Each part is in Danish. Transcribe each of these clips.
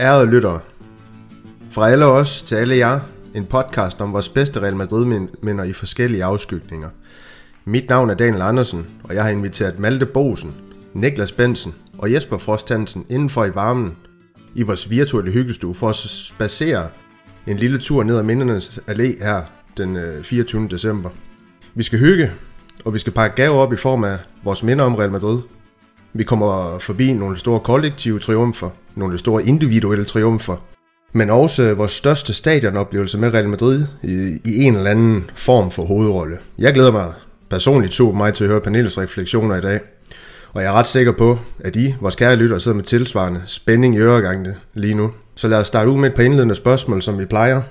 Ærede lyttere, fra alle os til alle jer, en podcast om vores bedste Real Madrid-minder i forskellige afskygninger. Mit navn er Daniel Andersen, og jeg har inviteret Malte Bosen, Niklas Bensen og Jesper Frost Hansen indenfor i varmen i vores virtuelle hyggestue for at spacere en lille tur ned ad Mindernes Allé her den øh, 24. December. Vi skal hygge, og vi skal pakke gaver op i form af vores minder om Real Madrid. Vi kommer forbi nogle store kollektive triumfer, nogle store individuelle triumfer, men også vores største stadionoplevelse med Real Madrid i, i en eller anden form for hovedrolle. Jeg glæder mig personligt super meget til at høre panelets refleksioner i dag, og jeg er ret sikker på, at I, vores kære lytter, sidder med tilsvarende spænding i øregangene lige nu. Så lad os starte ud med et par indledende spørgsmål, som vi plejer.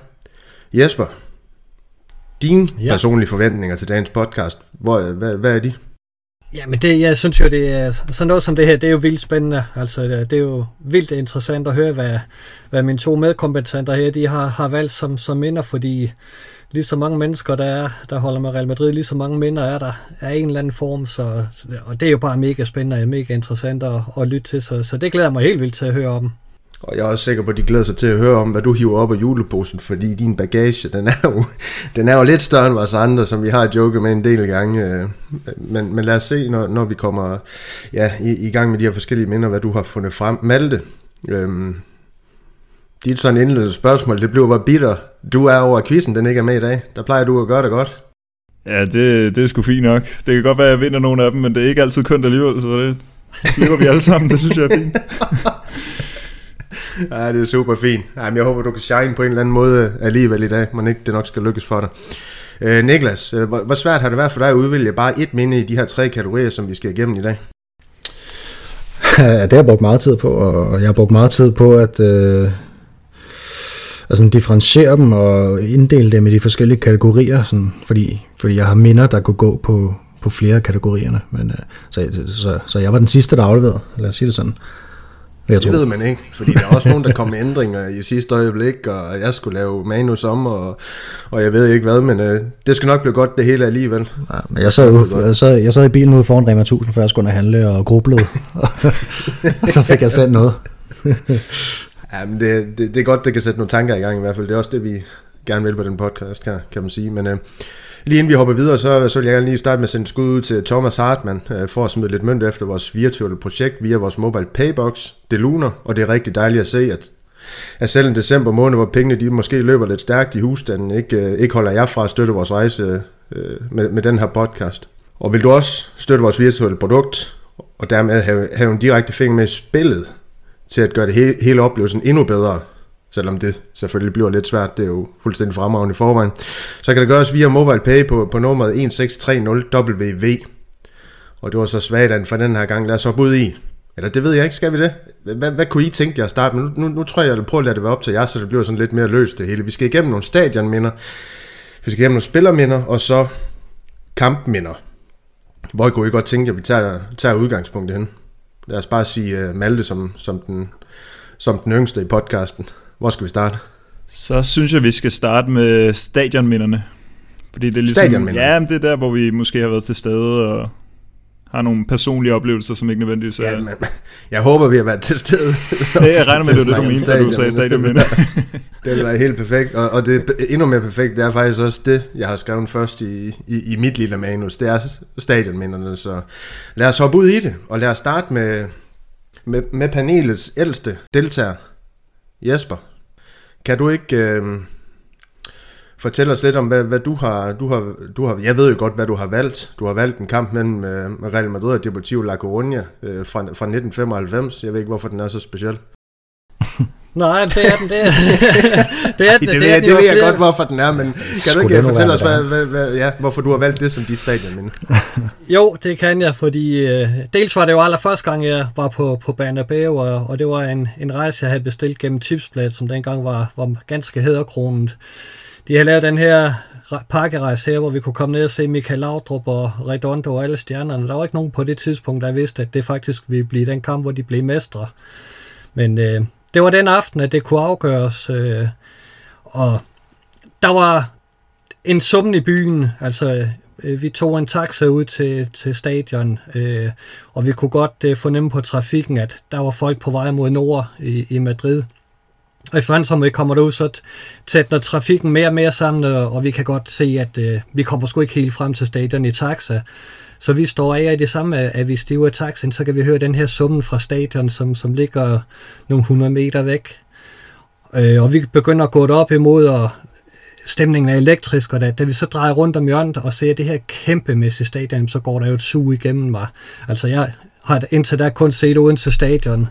Jesper, dine ja. personlige forventninger til dagens podcast, hvor, hvad, hvad er de? Ja, men det, jeg synes jo, det er sådan noget som det her, det er jo vildt spændende. Altså, det er jo vildt interessant at høre, hvad, hvad mine to medkompetenter her, de har, har valgt som, som minder, fordi lige så mange mennesker, der er, der holder med Real Madrid, lige så mange minder er der er en eller anden form, så, og det er jo bare mega spændende og mega interessant at, at lytte til, så, så det glæder mig helt vildt til at høre om. Og jeg er også sikker på, at de glæder sig til at høre om, hvad du hiver op af juleposen, fordi din bagage, den er jo, den er jo lidt større end vores andre, som vi har joket med en del gange. Øh, men, men lad os se, når, når vi kommer ja, i, i gang med de her forskellige minder, hvad du har fundet frem. Malte, øhm, dit sådan indledende spørgsmål, det bliver, hvor bitter du er over, at quizzen den ikke er med i dag. Der plejer du at gøre det godt. Ja, det, det er sgu fint nok. Det kan godt være, at jeg vinder nogle af dem, men det er ikke altid kønt alligevel, så det slipper vi alle sammen. Det synes jeg er fint. ja, det er super fint. Jamen, jeg håber, du kan shine på en eller anden måde øh, alligevel i dag, men ikke det nok skal lykkes for dig. Øh, Niklas, øh, hvor, hvor svært har det været for dig at udvælge bare et minde i de her tre kategorier, som vi skal igennem i dag? Ja, det har jeg brugt meget tid på, og jeg har brugt meget tid på at øh, altså, differentiere dem og inddele dem i de forskellige kategorier, sådan, fordi, fordi jeg har minder, der kunne gå på, på flere af kategorierne. Men, øh, så, så, så jeg var den sidste, der afleverede, lad os sige det sådan. Jeg det ved man ikke, fordi der er også nogen, der kom med ændringer i sidste øjeblik, og jeg skulle lave manus om, og, og jeg ved ikke hvad, men øh, det skal nok blive godt det hele alligevel. Ja, men jeg, sad, jo, jeg, sad, jeg sad i bilen ude foran Rema 1000, før jeg skulle handle og grublede, og så fik jeg sendt noget. ja, men det, det, det, er godt, det kan sætte nogle tanker i gang i hvert fald. Det er også det, vi gerne vil på den podcast, kan, kan man sige. Men øh, Lige inden vi hopper videre, så, så vil jeg gerne lige starte med at sende skud ud til Thomas Hartmann øh, for at smide lidt mønt efter vores virtuelle projekt via vores mobile paybox. Det luner, og det er rigtig dejligt at se, at, at selv en december måned, hvor pengene de måske løber lidt stærkt i husstanden, ikke, øh, ikke holder jeg fra at støtte vores rejse øh, med, med den her podcast. Og vil du også støtte vores virtuelle produkt, og dermed have, have en direkte finger med i spillet, til at gøre det he, hele oplevelsen endnu bedre, selvom det selvfølgelig bliver lidt svært, det er jo fuldstændig fremragende i forvejen, så kan det gøres via MobilePay på, på nummeret 1630WV. Og det var så svagt for den her gang. Lad os hoppe ud i. Eller det ved jeg ikke, skal vi det? Hvad, hvad kunne I tænke jer at starte med? Nu, nu, nu tror jeg, jeg prøver at lade det være op til jer, så det bliver sådan lidt mere løst det hele. Vi skal igennem nogle stadionminder, vi skal igennem nogle spillerminder, og så kampminder. Hvor kunne I godt tænke jer, at vi tager, tager udgangspunktet hen? Lad os bare sige uh, Malte som, som, den, som den yngste i podcasten. Hvor skal vi starte? Så synes jeg, vi skal starte med stadionminderne. Fordi det er ligesom, ja, det er der, hvor vi måske har været til stede og har nogle personlige oplevelser, som ikke nødvendigvis er... Ja, men, jeg håber, vi har været til stede. det, jeg regner med, det er det, du mente, da du sagde stadionminder. det vil være helt perfekt, og, og det er endnu mere perfekt, det er faktisk også det, jeg har skrevet først i, i, i mit lille manus, det er stadionminderne, så lad os hoppe ud i det, og lad os starte med, med, med panelets ældste deltager, Jesper, kan du ikke øh, fortælle os lidt om, hvad, hvad du, har, du, har, du har... Jeg ved jo godt, hvad du har valgt. Du har valgt en kamp mellem øh, Real Madrid og Deportivo La Coruña øh, fra, fra 1995. Jeg ved ikke, hvorfor den er så speciel. Nej, det er den, det er, det er den. Det, det, det, det ved jeg godt, hvorfor den er, men kan Skulle du ikke fortælle os, hvad, hvad, hvad, ja, hvorfor du har valgt det som dit stadion? Men? jo, det kan jeg, fordi øh, dels var det jo allerførste gang, jeg var på, på Banabeo, og, og det var en, en rejse, jeg havde bestilt gennem Tipsblad, som dengang var, var ganske hæderkronet. De har lavet den her pakkerejse her, hvor vi kunne komme ned og se Michael Laudrup og Redondo og alle stjernerne. Der var ikke nogen på det tidspunkt, der vidste, at det faktisk ville blive den kamp, hvor de blev mestre. Men øh, det var den aften, at det kunne afgøres, øh, og der var en summen i byen. Altså, øh, vi tog en taxa ud til, til stadion, øh, og vi kunne godt øh, fornemme på trafikken, at der var folk på vej mod nord i, i Madrid. Og efterhånden som vi kommer derud, så tætner trafikken mere og mere sammen, og vi kan godt se, at øh, vi kommer sgu ikke helt frem til stadion i taxa. Så vi står af i det samme, at vi stiver i taxen, så kan vi høre den her summen fra stadion, som, som ligger nogle hundrede meter væk. Øh, og vi begynder at gå op imod, og stemningen er elektrisk, og da, da vi så drejer rundt om hjørnet og ser det her kæmpemæssige stadion, så går der jo et sug igennem mig. Altså jeg har indtil da kun set Odense Stadion,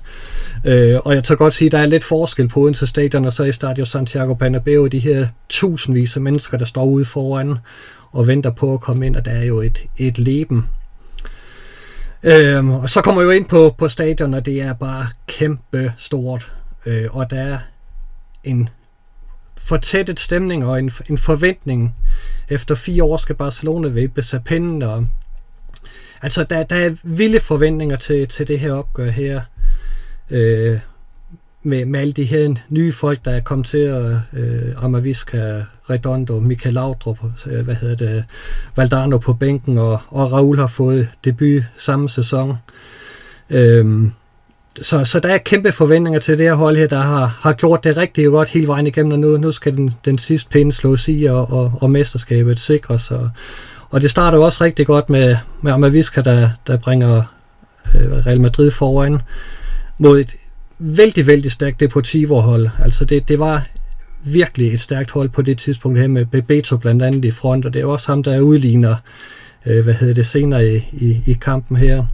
øh, og jeg tager godt sige, at der er lidt forskel på Odense Stadion og så i Stadio Santiago Bernabeu, de her tusindvis af mennesker, der står ude foran og venter på at komme ind, og der er jo et, et leben. Øhm, og så kommer jeg jo ind på, på stadion, og det er bare kæmpe stort, øh, og der er en fortættet stemning og en, en forventning. Efter fire år skal Barcelona vippe sig pinden, og altså der, der er vilde forventninger til, til det her opgør her. Øh, med, med alle de her nye folk, der er kommet til, at øh, Amaviska, Redondo, Michael Laudrup, øh, hvad hedder det, Valdano på bænken, og, og Raul har fået debut samme sæson. Øhm, så, så der er kæmpe forventninger til det her hold her, der har, har gjort det rigtig godt hele vejen igennem, og nu, nu skal den, den sidste pinde slås i, og, og, og mesterskabet sikres. Og, og det starter jo også rigtig godt med, med Amaviska, der, der bringer øh, Real Madrid foran mod et vældig, vældig stærkt Deportivo-hold. Altså det, det var virkelig et stærkt hold på det tidspunkt her med Bebeto blandt andet i front, og det er også ham, der udligner, øh, hvad hedder det, senere i, i, i kampen her.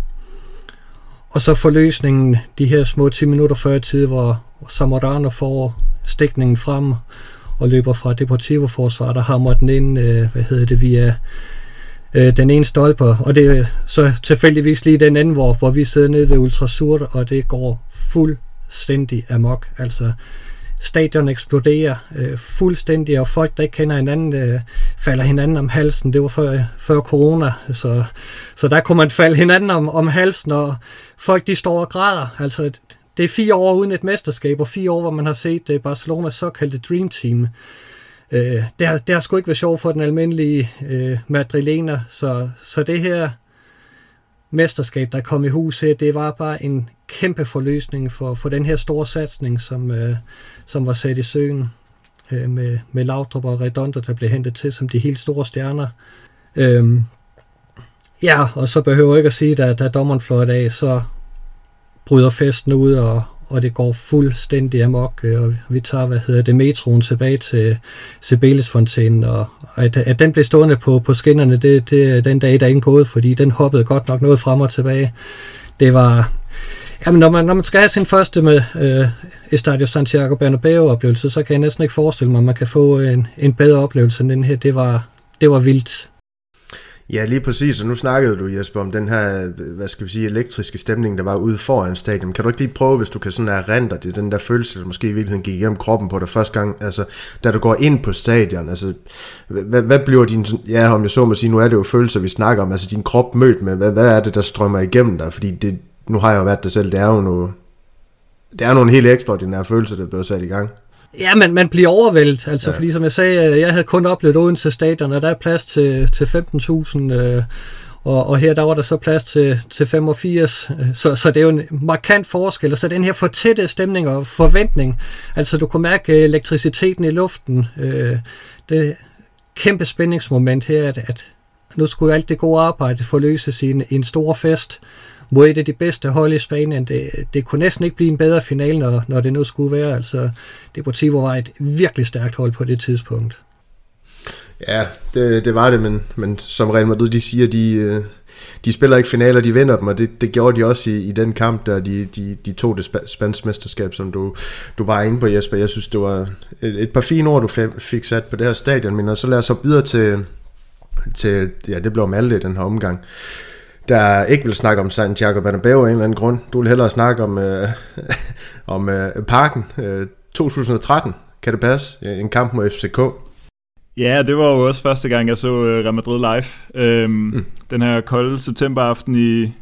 Og så forløsningen de her små 10 minutter før tid, hvor Samorano får stikningen frem og løber fra Deportivo-forsvar, der hammer den ind, øh, hvad hedder det, via øh, den ene stolper, og det er så tilfældigvis lige den anden, hvor, hvor vi sidder nede ved Ultrasurt, og det går fuld fuldstændig amok. Altså, stadion eksploderer øh, fuldstændig, og folk, der ikke kender hinanden, øh, falder hinanden om halsen. Det var før, før corona, så, så der kunne man falde hinanden om, om halsen, og folk de står og græder. Altså, det er fire år uden et mesterskab, og fire år, hvor man har set øh, Barcelonas såkaldte Dream Team. Øh, det, har, det har sgu ikke været sjovt for den almindelige øh, madrilener, så, så det her mesterskab, der kom i hus her, det var bare en kæmpe forløsning for, for den her store satsning, som, øh, som var sat i søen øh, med, med Laudrup og Redondo, der blev hentet til som de helt store stjerner. Øhm, ja, og så behøver jeg ikke at sige, at da dommeren flår af, så bryder festen ud, og, og det går fuldstændig amok, øh, og vi tager, hvad hedder det, metroen tilbage til Sibelesfontænen, og at, at den blev stående på, på skinnerne, det, det den dag, der er indgået, fordi den hoppede godt nok noget frem og tilbage. Det var, Jamen, når man, når man skal have sin første med øh, Estadio Santiago Bernabeu-oplevelse, så kan jeg næsten ikke forestille mig, at man kan få en, en bedre oplevelse end den her. Det var, det var vildt. Ja, lige præcis, og nu snakkede du, Jesper, om den her, hvad skal vi sige, elektriske stemning, der var ude foran stadion. Kan du ikke lige prøve, hvis du kan sådan erindre det, den der følelse, der måske i virkeligheden gik igennem kroppen på dig første gang, altså, da du går ind på stadion, altså, hvad, hvad bliver din, ja, om jeg så må sige, nu er det jo følelser, vi snakker om, altså din krop mødt med, hvad, hvad er det, der strømmer igennem dig, fordi det, nu har jeg jo været det selv, det er jo nu, det er nogle helt ekstraordinære følelser, der bliver sat i gang. Ja, men man bliver overvældet, altså, ja. fordi som jeg sagde, jeg havde kun oplevet Odense Stadion, og der er plads til, til 15.000, øh, og, og her der var der så plads til, til 85, så, så det er jo en markant forskel, og så den her fortætte stemning og forventning, altså du kunne mærke elektriciteten i luften, øh, det kæmpe spændingsmoment her, at, at nu skulle alt det gode arbejde forløses i en, i en stor fest, mod et af de bedste hold i Spanien. Det, det kunne næsten ikke blive en bedre finale, når, når det nu skulle være. Altså, Deportivo var et virkelig stærkt hold på det tidspunkt. Ja, det, det var det, men, men som Real Madrid de siger, de, øh, de spiller ikke finaler, de vinder dem, og det, det gjorde de også i, i den kamp, der de, de, de tog det spansk mesterskab, som du, du var inde på, Jesper. Jeg synes, det var et, et par fine ord, du fik sat på det her stadion, men så lad os så videre til, til ja, det blev Malte i den her omgang der ikke vil snakke om Santiago Bernabeu af en eller anden grund. Du vil hellere snakke om, øh, om øh, parken. Øh, 2013, kan det passe? En kamp mod FCK. Ja, det var jo også første gang, jeg så øh, Real Madrid live. Øhm, mm. Den her kolde septemberaften i,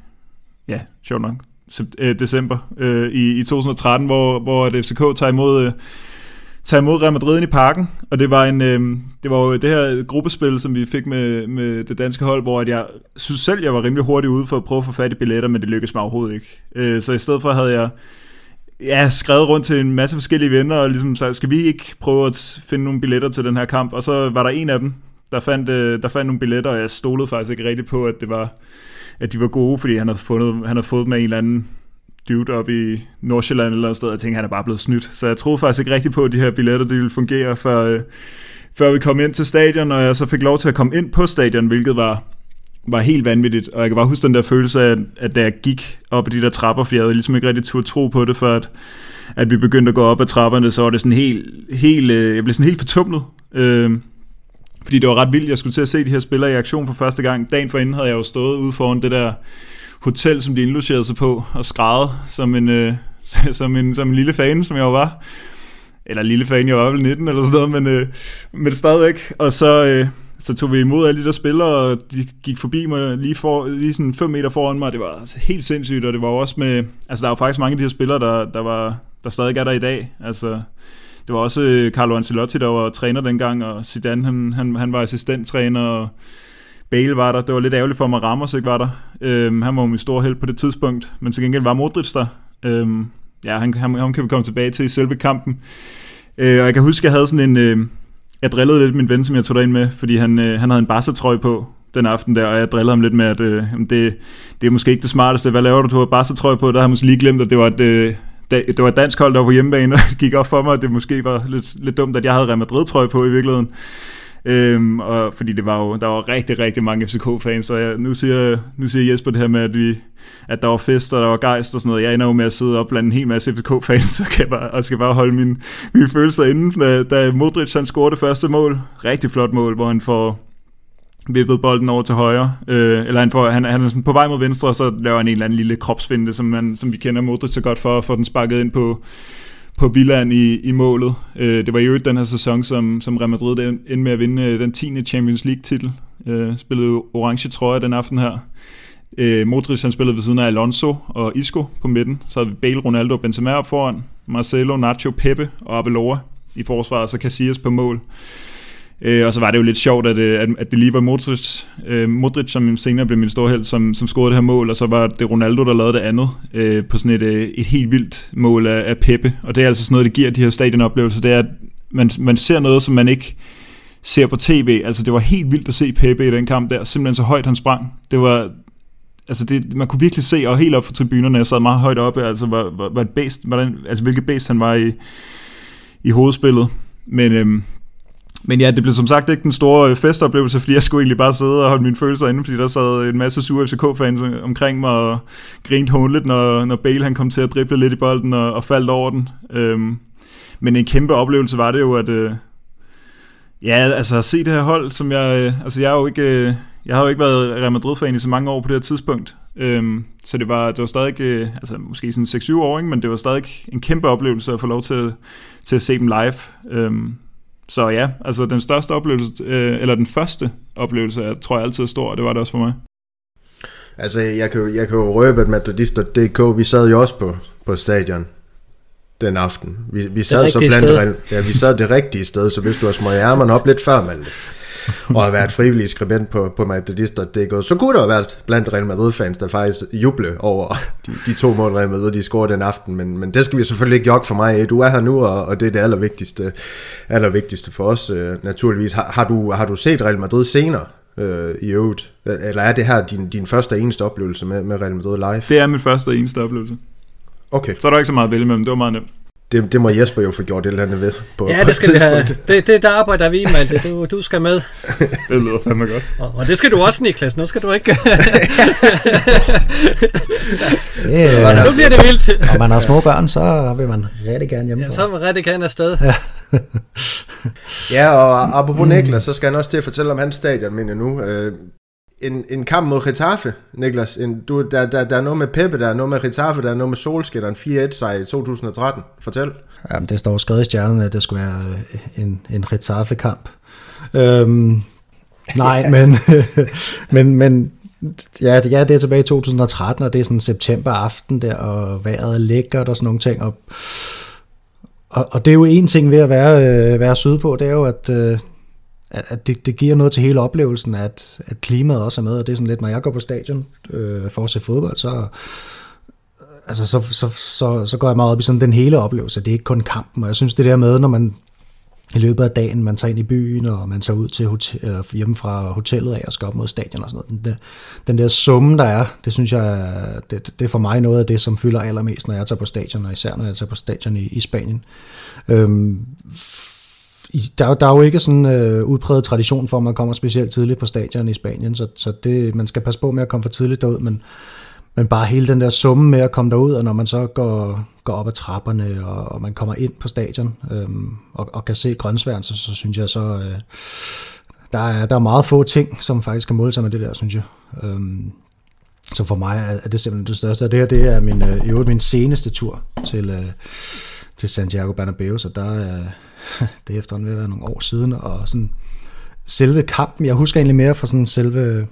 ja, sjovt nok, øh, december øh, i, i 2013, hvor, hvor FCK tager imod, øh, tage imod Real Madrid i parken, og det var en øh, det var jo det her gruppespil, som vi fik med, med det danske hold, hvor at jeg synes selv, jeg var rimelig hurtig ude for at prøve at få fat i billetter, men det lykkedes mig overhovedet ikke. Øh, så i stedet for havde jeg ja, skrevet rundt til en masse forskellige venner, og ligesom sagde, skal vi ikke prøve at finde nogle billetter til den her kamp? Og så var der en af dem, der fandt, øh, der fandt nogle billetter, og jeg stolede faktisk ikke rigtigt på, at det var at de var gode, fordi han havde, fundet, han havde fået med en eller anden dude op i Nordsjælland eller noget sted, og jeg tænkte, han er bare blevet snydt. Så jeg troede faktisk ikke rigtigt på, at de her billetter de ville fungere, før, øh, før vi kom ind til stadion, og jeg så fik lov til at komme ind på stadion, hvilket var, var helt vanvittigt. Og jeg kan bare huske den der følelse af, at da jeg gik op ad de der trapper, for jeg havde ligesom ikke rigtig turde tro på det, før at, at vi begyndte at gå op ad trapperne, så var det sådan helt, helt øh, jeg blev sådan helt fortumlet. Øh, fordi det var ret vildt, jeg skulle til at se de her spillere i aktion for første gang. Dagen forinden havde jeg jo stået ude foran det der hotel, som de indlogerede sig på, og skrædde som en, øh, som, en, som en lille fan, som jeg jo var. Eller lille fan, jeg var vel 19 eller sådan noget, men, øh, men stadigvæk. Og så, øh, så tog vi imod alle de der spillere, og de gik forbi mig lige, for, lige sådan 5 meter foran mig. Det var altså helt sindssygt, og det var også med... Altså, der var faktisk mange af de her spillere, der, der, var, der stadig er der i dag. Altså, det var også øh, Carlo Ancelotti, der var træner dengang, og Zidane, han, han, han var assistenttræner, og Bale var der. Det var lidt ærgerligt for mig, Ramos ikke var der. Øhm, han var jo min store held på det tidspunkt, men til gengæld var Modric der. Øhm, ja, han, han, han kan vi komme tilbage til i selve kampen. Øh, og jeg kan huske, at jeg havde sådan en... Øh, jeg drillede lidt min ven, som jeg tog derind med, fordi han, øh, han havde en Barca-trøje på den aften der, og jeg drillede ham lidt med, at øh, det, det er måske ikke det smarteste. Hvad laver du, du har Barca-trøje på? Der har jeg måske lige glemt, at det var et, øh, det var et dansk hold, der var på hjemmebane, og det gik op for mig, at det måske var lidt, lidt dumt, at jeg havde Real Madrid-trøje på i virkeligheden. Øhm, og fordi det var jo, der var rigtig, rigtig mange FCK-fans, og jeg, nu, siger, nu siger Jesper det her med, at, vi, at der var fest, og der var gejst og sådan noget. Jeg ender jo med at sidde op blandt en hel masse FCK-fans, så kan jeg bare, og skal bare holde mine, mine følelser inde. Da, da Modric han scorede det første mål, rigtig flot mål, hvor han får vippet bolden over til højre, øh, eller han, får, han, han er sådan på vej mod venstre, og så laver han en eller anden lille kropsfinde, som, man, som vi kender Modric så godt for, at få den sparket ind på, på Villand i, i målet. Øh, det var jo den her sæson, som, som Real Madrid endte med at vinde øh, den 10. Champions League-titel. Øh, spillede orange trøje den aften her. Øh, Modric han spillede ved siden af Alonso og Isco på midten. Så havde vi Bale, Ronaldo og Benzema op foran. Marcelo, Nacho, Pepe og Abelora i forsvaret, så Casillas på mål. Øh, og så var det jo lidt sjovt, at, øh, at, at det lige var Modric, øh, Modric, som senere blev min store held, som, som scorede det her mål, og så var det Ronaldo, der lavede det andet øh, på sådan et, øh, et helt vildt mål af, af Peppe. Og det er altså sådan noget, det giver de her stadionoplevelser, det er, at man, man ser noget, som man ikke ser på tv. Altså det var helt vildt at se Peppe i den kamp der, simpelthen så højt han sprang. Det var, altså det, man kunne virkelig se, og helt op fra tribunerne, jeg sad meget højt oppe, altså var, var, var et bæst, hvordan, altså hvilket bæst han var i, i hovedspillet. Men øhm, men ja, det blev som sagt ikke den store øh, festoplevelse, fordi jeg skulle egentlig bare sidde og holde mine følelser inde, fordi der sad en masse sure FCK-fans øh, omkring mig og grinte håndligt, når, når Bale han kom til at drible lidt i bolden og, og faldt over den. Øhm, men en kæmpe oplevelse var det jo, at øh, ja, altså at se det her hold, som jeg, øh, altså jeg har jo ikke, øh, jeg har jo ikke været Real Madrid-fan i så mange år på det her tidspunkt, øhm, så det var, det var stadig, øh, altså måske sådan 6-7 år, ikke? men det var stadig en kæmpe oplevelse at få lov til, til at se dem live. Øhm, så ja, altså den største oplevelse, øh, eller den første oplevelse, jeg tror jeg altid er stor, og det var det også for mig. Altså, jeg kan jo, jeg kan jo røbe, at Metodist.dk, vi sad jo også på, på stadion den aften. Vi, vi sad så blandt, ja, vi sad det rigtige sted, så hvis du har smøget ærmerne op lidt før, Malte, og har været frivillig skribent på, på Madridist.dk, så kunne der have været blandt Real Madrid-fans, der faktisk juble over de, de to mål, Real Madrid de scorede den aften, men, men det skal vi selvfølgelig ikke jogge for mig. Du er her nu, og, og det er det allervigtigste, allervigtigste for os, øh, naturligvis. Har, har, du, har du set Real Madrid senere? øh, i øvrigt? Eller er det her din, din første og eneste oplevelse med, med Real Madrid live? Det er min første og eneste oplevelse. Okay. Så er der ikke så meget at vælge med, men det var meget nemt. Det, det må Jesper jo få gjort et eller andet ved. På, ja, det skal vi have. Det, det, der arbejder vi med, du, du skal med. det lyder fandme godt. Og, og det skal du også, Niklas. Nu skal du ikke... yeah. nu bliver det vildt. Når man har små børn, så vil man rigtig gerne hjemme. Ja, så vil man rigtig gerne afsted. Ja. ja, og apropos Niklas, så skal han også til at fortælle om hans stadion, mener nu. Øh, en, en kamp mod Getafe, Niklas. En, du, der, der, der er noget med Peppe, der er noget med Getafe, der er noget med Solskjaer, en 4-1 sejr i 2013. Fortæl. Jamen, det står skrevet i stjernerne, at det skulle være øh, en, en Getafe-kamp. Øhm, nej, men, men, men ja, det, ja, det er tilbage i 2013, og det er sådan september aften der, og vejret er lækkert og sådan nogle ting, og og, og det er jo en ting ved at være, øh, være sydpå, det er jo, at, øh, at, at det, det giver noget til hele oplevelsen, at, at klimaet også er med, og det er sådan lidt, når jeg går på stadion øh, for at se fodbold, så, øh, altså, så, så, så, så går jeg meget op i sådan den hele oplevelse. Det er ikke kun kampen, og jeg synes det der med, når man i løbet af dagen, man tager ind i byen, og man tager ud til hotel, eller hjemme fra hotellet af og skal op mod stadion og sådan noget. Den der, den der summe, der er, det synes jeg, det, det er for mig noget af det, som fylder allermest, når jeg tager på stadion, og især når jeg tager på stadion i, i Spanien. Øhm, der, der er jo ikke sådan øh, udpræget tradition for, at man kommer specielt tidligt på stadion i Spanien, så, så det, man skal passe på med at komme for tidligt derud, men, men bare hele den der summe med at komme derud, og når man så går, går op ad trapperne, og, og man kommer ind på stadion, øhm, og, og kan se grønsværen, så, så synes jeg så, øh, der, er, der er meget få ting, som faktisk kan måle sig med det der, synes jeg. Øhm, så for mig er, er det simpelthen det største, og det her det er min, øh, i øvrigt min seneste tur til, øh, til Santiago Bernabeu, så der er, det er efterhånden ved at være nogle år siden, og sådan selve kampen, jeg husker egentlig mere fra sådan selve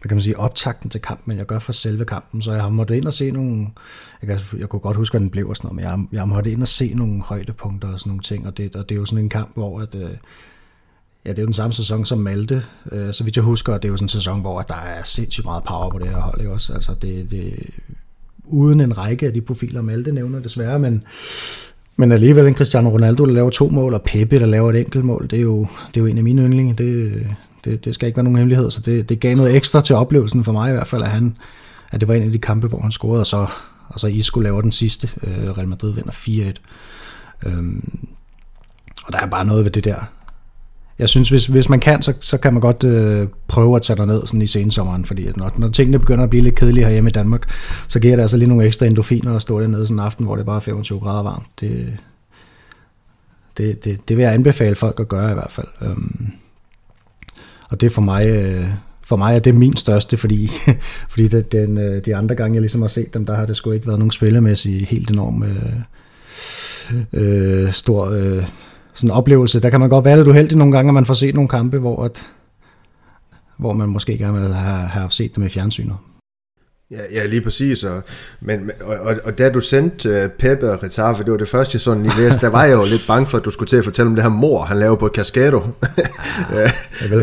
hvad kan man sige, optakten til kampen, men jeg gør fra selve kampen, så jeg har måttet ind og se nogle, jeg, kan, jeg kunne godt huske, hvad den blev og sådan noget, men jeg, har, jeg har måttet ind og se nogle højdepunkter og sådan nogle ting, og det, og det er jo sådan en kamp, hvor at, øh, ja, det er jo den samme sæson som Malte, øh, så vidt jeg husker, det er jo sådan en sæson, hvor der er sindssygt meget power på det her hold, ikke også? Altså det, det, uden en række af de profiler, Malte nævner desværre, men, men alligevel en Cristiano Ronaldo, der laver to mål, og Pepe, der laver et enkelt mål, det er jo, det er jo en af mine yndlinge. Det, det, det skal ikke være nogen hemmelighed, så det, det gav noget ekstra til oplevelsen for mig i hvert fald, at, han, at det var en af de kampe, hvor han scorede, og så, og så Isco laver den sidste. Øh, Real Madrid vinder 4-1. Øhm, og der er bare noget ved det der. Jeg synes, hvis, hvis man kan, så, så kan man godt øh, prøve at tage ned sådan i sensommeren, fordi at når, når tingene begynder at blive lidt kedelige herhjemme i Danmark, så giver det altså lige nogle ekstra endorfiner at stå dernede sådan en aften, hvor det bare er 25 grader varmt. Det, det, det, det vil jeg anbefale folk at gøre i hvert fald. Øhm, og det er for mig, øh, for mig er det min største, fordi, fordi det, den, øh, de andre gange, jeg ligesom har set dem, der har det sgu ikke været nogen spillemæssig helt enorm øh, øh, stor øh, sådan oplevelse. Der kan man godt være lidt uheldig nogle gange, at man får set nogle kampe, hvor, at, hvor man måske gerne har, have, have set dem i fjernsynet. Ja, ja, lige præcis. Og, men, og, og, og da du sendte uh, Pepe og Retaffe, det var det første, jeg sådan lige læste, der var jeg jo lidt bange for, at du skulle til at fortælle om det her mor, han lavede på Cascado. Ja, uh,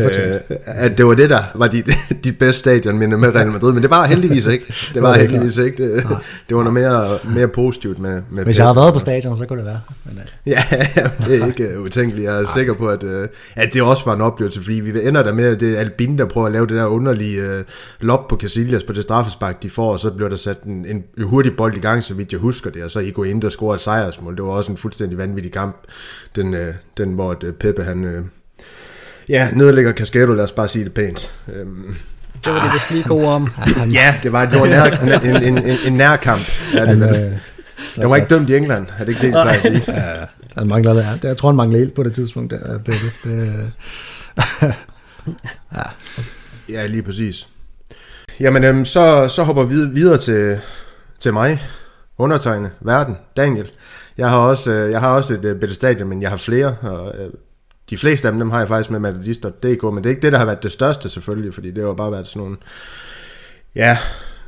at det var det, der var dit, dit bedste stadion med Real Madrid, men det var heldigvis ikke. Det var heldigvis ikke. Det, det var noget mere, mere positivt med, med Hvis jeg havde været på stadion, så kunne det være. Men, uh. Ja, det er ikke utænkeligt. Jeg er sikker på, at, uh, at det også var en oplevelse, fordi vi ender der med, at det er Albin, der prøver at lave det der underlige uh, lop på Casillas på det straffespark, de får, og så bliver der sat en, en hurtig bold i gang, så vidt jeg husker det, og så Iguain, der scorer et sejrsmål. Det var også en fuldstændig vanvittig kamp, den, øh, den hvor øh, Peppe, han, øh, ja, nedlægger Cascado, lad os bare sige det pænt. Øhm, det var det vist lige god om. ja, det var, det var nær, en, en, en, en nærkamp. Ja, det, han, øh, den var ikke dømt i England, er det ikke det, jeg plejer at sige? ja, han mangler det. Jeg tror, han mangler helt på det tidspunkt, der, Peppe. Det, ja. ja, lige præcis. Jamen, øhm, så, så hopper vi videre til, til mig, undertegnet, verden, Daniel. Jeg har også, øh, jeg har også et øh, bedre stadion, men jeg har flere, og øh, de fleste af dem, dem har jeg faktisk med Matadist.dk, men det er ikke det, der har været det største selvfølgelig, fordi det har bare været sådan nogle, ja,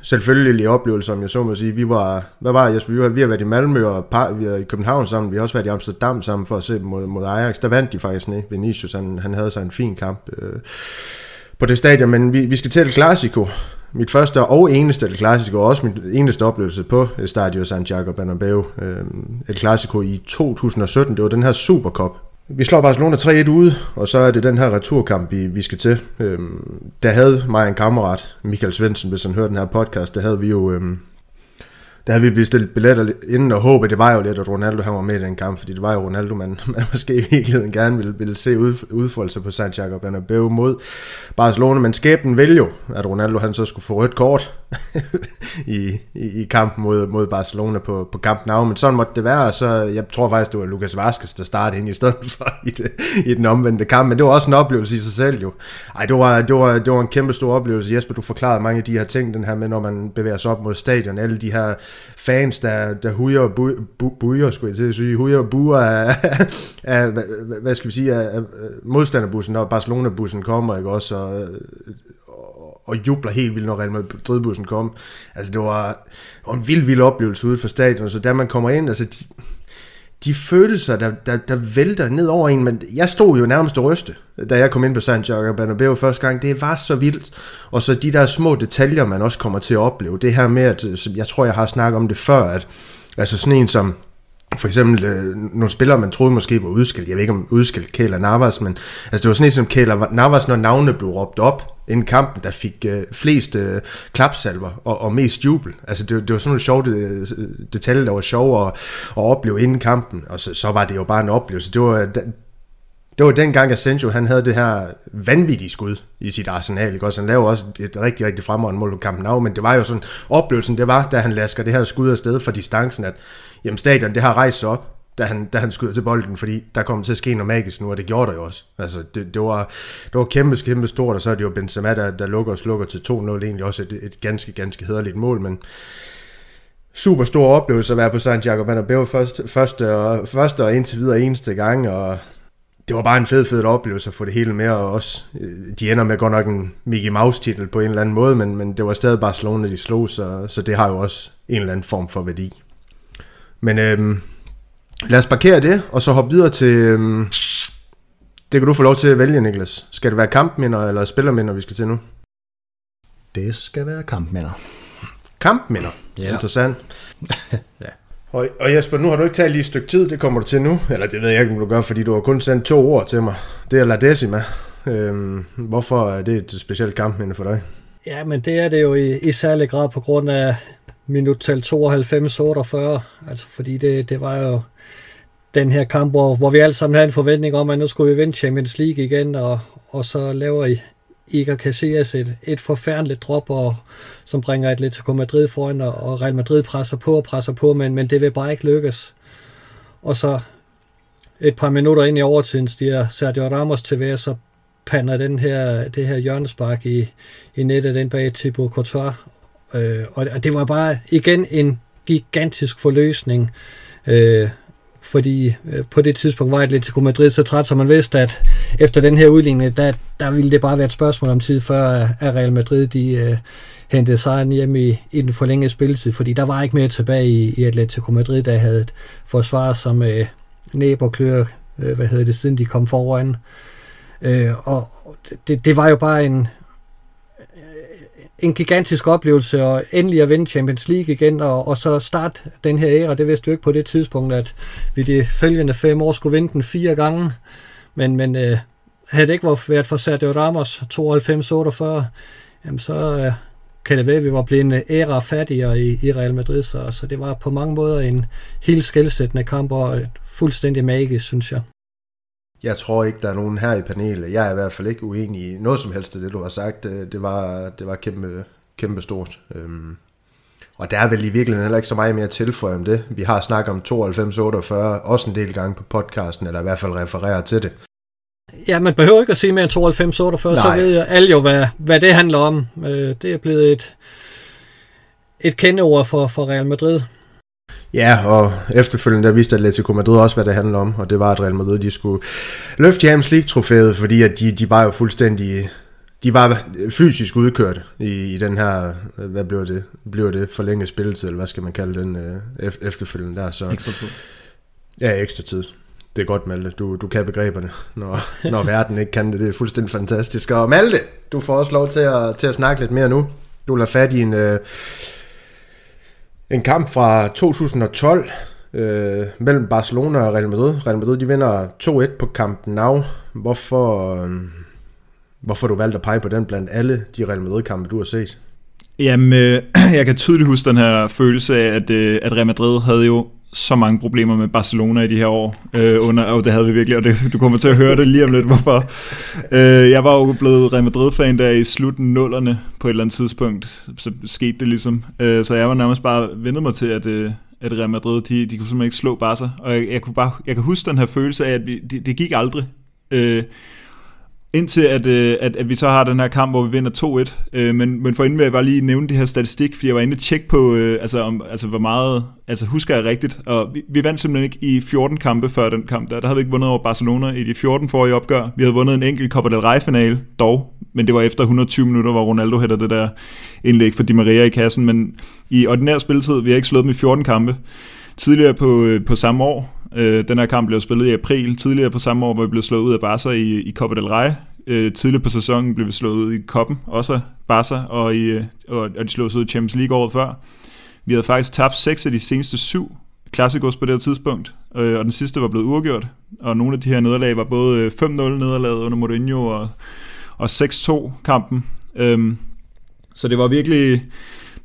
selvfølgelige oplevelser, om jeg så må sige. Vi var, hvad var Jesper, vi, var, vi har været i Malmø og par, vi har i København sammen, vi har også været i Amsterdam sammen for at se mod, mod Ajax. Der vandt de faktisk ikke. Vinicius, han, han havde sig en fin kamp øh, på det stadion, men vi, vi skal til et Clasico, mit første og eneste El Clasico, og også min eneste oplevelse på eh, Stadio Santiago Bernabeu. Eh, El Clasico i 2017, det var den her Supercup. Vi slår Barcelona 3-1 ude, og så er det den her returkamp, vi, vi skal til. Øh, der havde mig en kammerat, Michael Svendsen, hvis han hørte den her podcast, der havde vi jo... Øh, der havde vi bestilt billetter inden, og håbet, det var jo lidt, at Ronaldo han var med i den kamp, fordi det var jo Ronaldo, man, man måske i virkeligheden gerne ville, ville se ud, udfolde sig på Santiago Bernabeu mod Barcelona, men skæbnen ville jo, at Ronaldo han så skulle få rødt kort i, i, i kampen mod, mod Barcelona på, på kampen af, men sådan måtte det være, så jeg tror faktisk, det var Lucas Vazquez, der startede ind i stedet for i, det, i den omvendte kamp, men det var også en oplevelse i sig selv jo. Ej, det var, det var, det var en kæmpe stor oplevelse. Jesper, du forklarede mange af de her ting, den her med, når man bevæger sig op mod stadion, alle de her fans, der, der hujer og bu, bu, bujer, skulle jeg til at sige, hujer og buer af, af hvad, hvad skal vi sige, af, af modstanderbussen, når Barcelona-bussen kommer, ikke også, og, og, og jubler helt vildt, når Real Madrid-bussen kom. Altså, det var, det var en vild, vild oplevelse ude for stadion, så da man kommer ind, altså, de, de følelser, der, der, der vælter ned over en, men jeg stod jo nærmest og ryste, da jeg kom ind på Santiago Bernabeu første gang. Det var så vildt. Og så de der små detaljer, man også kommer til at opleve. Det her med, at jeg tror, jeg har snakket om det før, at altså sådan en som for eksempel øh, nogle spillere, man troede måske var udskilt. Jeg ved ikke om udskilt Kæler Navas, men altså, det var sådan en som Kæler Navas, når navnene blev råbt op inden kampen, der fik øh, flest øh, klapsalver og, og mest jubel. Altså det, det var sådan nogle sjove øh, detaljer, der var sjove at, at opleve inden kampen, og så, så var det jo bare en oplevelse. Det var, øh, det var dengang, at Sancho han havde det her vanvittige skud i sit arsenal. Ikke? Også han lavede også et rigtig, rigtig fremragende mål på kampen af, men det var jo sådan, oplevelsen det var, da han lasker det her skud afsted fra distancen, at jamen, stadion det har rejst sig op, da han, da han skyder til bolden, fordi der kommer til at ske noget magisk nu, og det gjorde der jo også. Altså, det, det, var, det var kæmpe, kæmpe stort, og så er det jo Benzema, der, der lukker og slukker til 2-0, egentlig også et, et ganske, ganske hederligt mål, men super stor oplevelse at være på Santiago Bernabeu første, første, og, første og indtil videre eneste gang, og det var bare en fed, fed oplevelse at få det hele med, og også, øh, de ender med godt nok en Mickey Mouse titel på en eller anden måde, men, men det var stadig Barcelona, de slog, så, så det har jo også en eller anden form for værdi. Men øhm, lad os parkere det, og så hoppe videre til... Øhm, det kan du få lov til at vælge, Niklas. Skal det være kampminder eller spillerminder, vi skal til nu? Det skal være kampminder. Kampminder? Ja. Interessant. ja. Og, og Jesper, nu har du ikke talt lige et stykke tid, det kommer du til nu. Eller det ved jeg ikke, om du gør, fordi du har kun sendt to ord til mig. Det er La Decima. Øhm, hvorfor er det et specielt kampminde for dig? Ja, men det er det jo i, i særlig grad på grund af minuttal 92-48. Altså fordi det, det var jo den her kamp, hvor, hvor vi alle sammen havde en forventning om, at nu skulle vi vinde Champions League igen, og, og så laver I Iker Casillas et, et forfærdeligt drop, og, som bringer Atletico Madrid foran, og, og Real Madrid presser på og presser på, men, men det vil bare ikke lykkes. Og så et par minutter ind i overtiden stiger Sergio Ramos til ved, så pander den her, det her hjørnespark i, i nettet den bag Thibaut Courtois. Øh, og det var bare igen en gigantisk forløsning. Øh, fordi øh, på det tidspunkt var Atletico Madrid så træt, som man vidste, at efter den her udligning, der, der ville det bare være et spørgsmål om tid, før at Real Madrid de, øh, hentede sejren hjem i, i den forlængede spilletid, fordi der var ikke mere tilbage i, i Atletico Madrid, der havde et forsvar som øh, næb og klør, øh, hvad hedder det, siden de kom foran. Øh, og det, det var jo bare en, en gigantisk oplevelse og endelig at vinde Champions League igen, og, og så start den her æra. Det vidste du ikke på det tidspunkt, at vi de følgende fem år skulle vinde den fire gange. Men, men øh, havde det ikke været for Sergio Ramos 92-48, jamen så øh, kan det være, at vi var blevet en æra fattigere i, i Real Madrid. Så, så det var på mange måder en helt skældsættende kamp, og fuldstændig magisk, synes jeg. Jeg tror ikke, der er nogen her i panelet. Jeg er i hvert fald ikke uenig i noget som helst af det, du har sagt. Det var, det var kæmpe, kæmpe stort. Øhm, og der er vel i virkeligheden heller ikke så meget mere at tilføje om det. Vi har snakket om 92-48, også en del gange på podcasten, eller i hvert fald refererer til det. Ja, man behøver ikke at sige mere end 92-48, så ved jeg alle jo, hvad, hvad det handler om. Øh, det er blevet et, et kendeord for, for Real Madrid. Ja, og efterfølgende der viste Atletico Madrid også, hvad det handler om, og det var, at Real Madrid de skulle løfte Champions League-trofæet, fordi at de, de var jo fuldstændig de var fysisk udkørt i, i den her, hvad bliver det, bliver det forlænget spilletid, eller hvad skal man kalde den øh, efterfølgende der. Så, ekstra tid. Ja, ekstra tid. Det er godt, Malte. Du, du kan begreberne, når, når verden ikke kan det. Det er fuldstændig fantastisk. Og Malte, du får også lov til at, til at snakke lidt mere nu. Du lader fat i en, øh, en kamp fra 2012 øh, mellem Barcelona og Real Madrid. Real Madrid de vinder 2-1 på kampen Nou. Hvorfor, øh, hvorfor du valgt at pege på den blandt alle de Real Madrid-kampe, du har set? Jamen, øh, jeg kan tydeligt huske den her følelse af, at, øh, at Real Madrid havde jo så mange problemer med Barcelona i de her år, øh, under, og det havde vi virkelig, og det, du kommer til at høre det lige om lidt, hvorfor. Øh, jeg var jo blevet Real Madrid-fan der i slutningen nullerne på et eller andet tidspunkt, så skete det ligesom. Øh, så jeg var nærmest bare vendet mig til, at, øh, at Real Madrid, de, de kunne simpelthen ikke slå Barca, og jeg, jeg, kunne bare, jeg kan huske den her følelse af, at vi, det, det gik aldrig. Øh, Indtil at, øh, at, at vi så har den her kamp, hvor vi vinder 2-1. Øh, men, men for inden vil jeg bare lige nævne det her statistik, fordi jeg var inde og tjekke på, øh, altså, om, altså hvor meget, altså husker jeg rigtigt, og vi, vi vandt simpelthen ikke i 14 kampe før den kamp der. Der havde vi ikke vundet over Barcelona i de 14 forrige opgør. Vi havde vundet en enkelt Copa del Rey-finale, dog, men det var efter 120 minutter, hvor Ronaldo hætter det der indlæg for Di Maria i kassen, men i ordinær spilletid, vi har ikke slået dem i 14 kampe. Tidligere på, øh, på samme år, Øh, den her kamp blev spillet i april, tidligere på samme år, hvor vi blev slået ud af Barca i, i Copa del Rey. Øh, tidligere på sæsonen blev vi slået ud i Koppen, også af Barca, og, i, øh, og, og de slog os ud i Champions League året før. Vi havde faktisk tabt seks af de seneste syv klassikos på det her tidspunkt, øh, og den sidste var blevet uafgjort, og nogle af de her nederlag var både øh, 5-0 nederlaget under Mourinho og, og 6-2 kampen. Øhm, så det var virkelig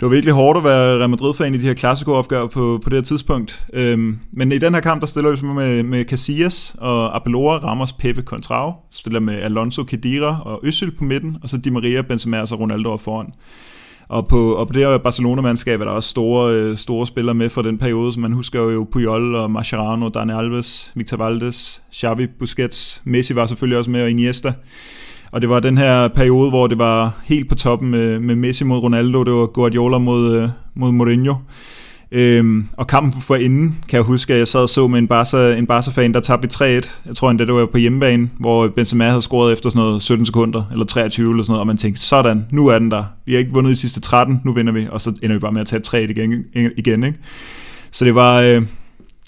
det var virkelig hårdt at være Real Madrid-fan i de her klassikoopgør på, på det her tidspunkt. Øhm, men i den her kamp, der stiller vi med, med Casillas og Abelora, Ramos, Pepe, Contrao. Stiller med Alonso, Kedira og Øssel på midten, og så Di Maria, Benzema og Ronaldo foran. Og på, og på det her Barcelona-mandskab er der også store, øh, store spillere med fra den periode, som man husker jo Puyol og Mascherano, Dani Alves, Victor Valdes, Xavi, Busquets, Messi var selvfølgelig også med, og Iniesta. Og det var den her periode, hvor det var helt på toppen med, med Messi mod Ronaldo, det var Guardiola mod, øh, mod Mourinho. Øhm, og kampen for inden, kan jeg huske, at jeg sad og så med en Barca, en Barca-fan, der tabte 3-1. Jeg tror endda, det var på hjemmebane, hvor Benzema havde scoret efter sådan noget 17 sekunder, eller 23 eller sådan noget, og man tænkte, sådan, nu er den der. Vi har ikke vundet de sidste 13, nu vinder vi, og så ender vi bare med at tabe 3-1 igen, igen ikke? Så det var, øh,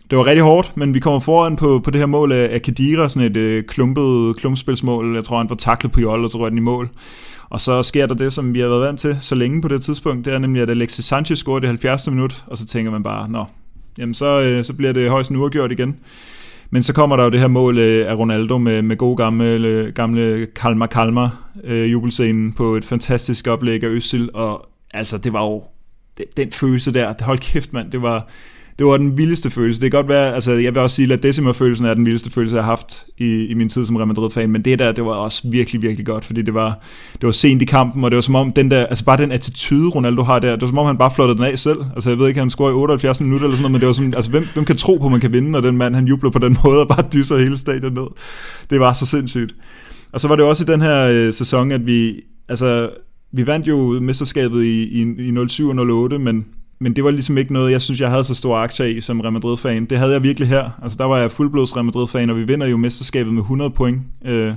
det var rigtig hårdt, men vi kommer foran på, på det her mål af, af Kedira, sådan et øh, klumpet klumpspilsmål. Jeg tror, han var taklet på Jol, og så røg den i mål. Og så sker der det, som vi har været vant til så længe på det tidspunkt. Det er nemlig, at Alexis Sanchez scorer det 70. minut, og så tænker man bare, nå, jamen så, øh, så bliver det højst uafgjort igen. Men så kommer der jo det her mål øh, af Ronaldo med, med god gamle, gamle Kalmar Kalmar øh, jubelscenen på et fantastisk oplæg af Øssel, og altså det var jo den følelse der, hold kæft mand, det var, det var den vildeste følelse. Det kan godt være, altså jeg vil også sige, at Decima-følelsen er den vildeste følelse, jeg har haft i, i min tid som Real Madrid-fan, men det der, det var også virkelig, virkelig godt, fordi det var, det var sent i kampen, og det var som om, den der, altså bare den attitude, Ronaldo har der, det var som om, han bare flottede den af selv. Altså jeg ved ikke, han scorer i 78 minutter eller sådan noget, men det var sådan, altså hvem, hvem kan tro på, at man kan vinde, når den mand, han jubler på den måde, og bare dysser hele stadion ned. Det var så sindssygt. Og så var det også i den her øh, sæson, at vi, altså, vi vandt jo mesterskabet i, i, i 07 og 08, men men det var ligesom ikke noget, jeg synes, jeg havde så stor aktie i som Real Madrid-fan. Det havde jeg virkelig her. Altså, der var jeg fuldblods Real Madrid-fan, og vi vinder jo mesterskabet med 100 point. Øh,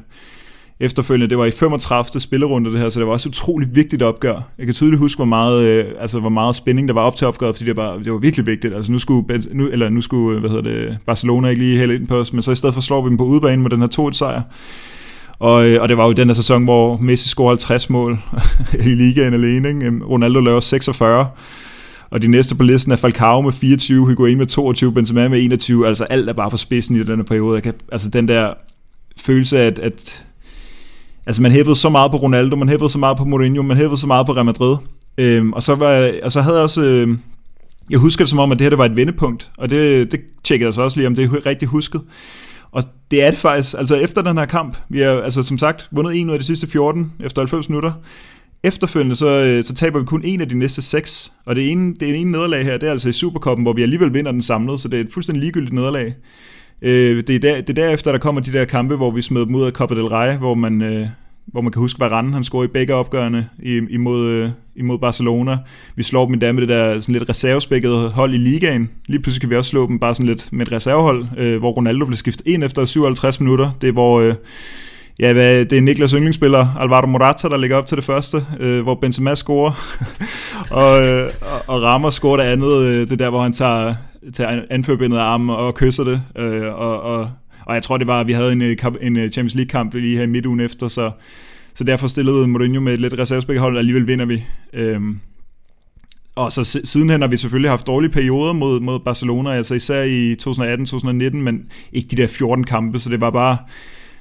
efterfølgende, det var i 35. spillerunde det her, så det var også et utroligt vigtigt opgør. Jeg kan tydeligt huske, hvor meget, øh, altså, hvor meget spænding der var op til opgøret, fordi det var, det var virkelig vigtigt. Altså, nu skulle, nu, eller nu skulle øh, hvad hedder det, Barcelona ikke lige hælde ind på os, men så i stedet for slår vi dem på udebane med den her 2-1-sejr. Og, øh, og det var jo den her sæson, hvor Messi scorede 50 mål i ligaen alene. Ikke? Øhm, Ronaldo laver 46. Og de næste på listen er Falcao med 24, Higuain med 22, Benzema med 21. Altså alt er bare på spidsen i den periode. Jeg kan, altså den der følelse af, at, at altså man hævede så meget på Ronaldo, man hævede så meget på Mourinho, man hævede så meget på Real Madrid. Øhm, og, så var, og så havde jeg også... Øh, jeg husker det som om, at det her det var et vendepunkt, og det, det tjekkede jeg så også lige, om det er rigtig husket. Og det er det faktisk, altså efter den her kamp, vi har altså som sagt vundet en ud af de sidste 14 efter 90 minutter, Efterfølgende så, øh, så taber vi kun en af de næste seks, og det ene, det ene nederlag her, det er altså i Superkoppen, hvor vi alligevel vinder den samlet, så det er et fuldstændig ligegyldigt nederlag. Øh, det, er der, det er derefter, der kommer de der kampe, hvor vi smed dem ud af Copa del Rey, hvor man, øh, hvor man kan huske, hvad Randen han scorede i begge opgørende imod, øh, imod Barcelona. Vi slår dem endda med det der sådan lidt reservespækkede hold i ligaen. Lige pludselig kan vi også slå dem bare sådan lidt med et reservehold, øh, hvor Ronaldo blev skiftet ind efter 57 minutter. Det er hvor Ja, hvad, det er Niklas yndlingsspiller, Alvaro Morata, der ligger op til det første, øh, hvor Benzema scorer, og, øh, og Ramos scorer det andet, øh, det der, hvor han tager, tager anførbindet af armen og kysser det, øh, og, og, og jeg tror, det var, at vi havde en, øh, en øh, Champions League-kamp lige her midt midtugen efter, så, så derfor stillede Mourinho med et lidt reservespækkehold, og alligevel vinder vi. Øh, og så sidenhen har vi selvfølgelig haft dårlige perioder mod, mod Barcelona, altså især i 2018-2019, men ikke de der 14 kampe, så det var bare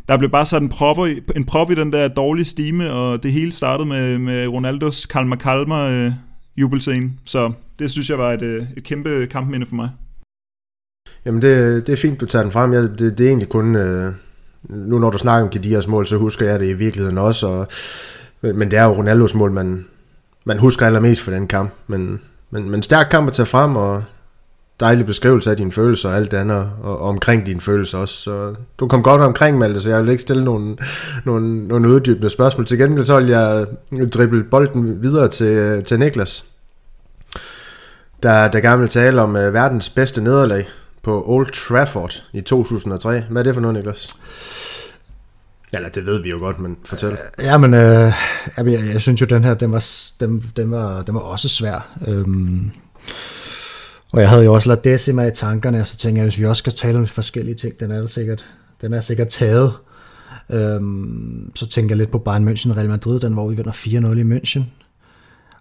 der blev bare sat en prop, i, en prop i den der dårlige stime, og det hele startede med, med Ronaldos Kalma Kalma øh, jubelscene. Så det synes jeg var et, øh, et kæmpe kampminde for mig. Jamen det, det er fint, du tager den frem. Jeg, det, det er egentlig kun... Øh, nu når du snakker om Kedias mål, så husker jeg det i virkeligheden også. Og, men det er jo Ronaldos mål, man, man husker allermest for den kamp. Men, men, men stærk kamp at tage frem, og dejlig beskrivelse af dine følelser og alt det andet, og, og omkring dine følelser også. Så du kom godt omkring, Malte, så jeg vil ikke stille nogle, nogle, nogle uddybende spørgsmål. Til gengæld så vil jeg drible bolden videre til, til Niklas, der, der gerne vil tale om uh, verdens bedste nederlag på Old Trafford i 2003. Hvad er det for noget, Niklas? Eller det ved vi jo godt, men fortæl. Øh, ja, men øh, jeg, jeg, jeg synes jo, den her, den var, den, den var, den var også svær. Øhm, og jeg havde jo også La Decima i tankerne, og så tænkte jeg, hvis vi også skal tale om forskellige ting, den er der sikkert, den er sikkert taget. Øhm, så tænker jeg lidt på Bayern München Real Madrid, den hvor vi vinder 4-0 i München.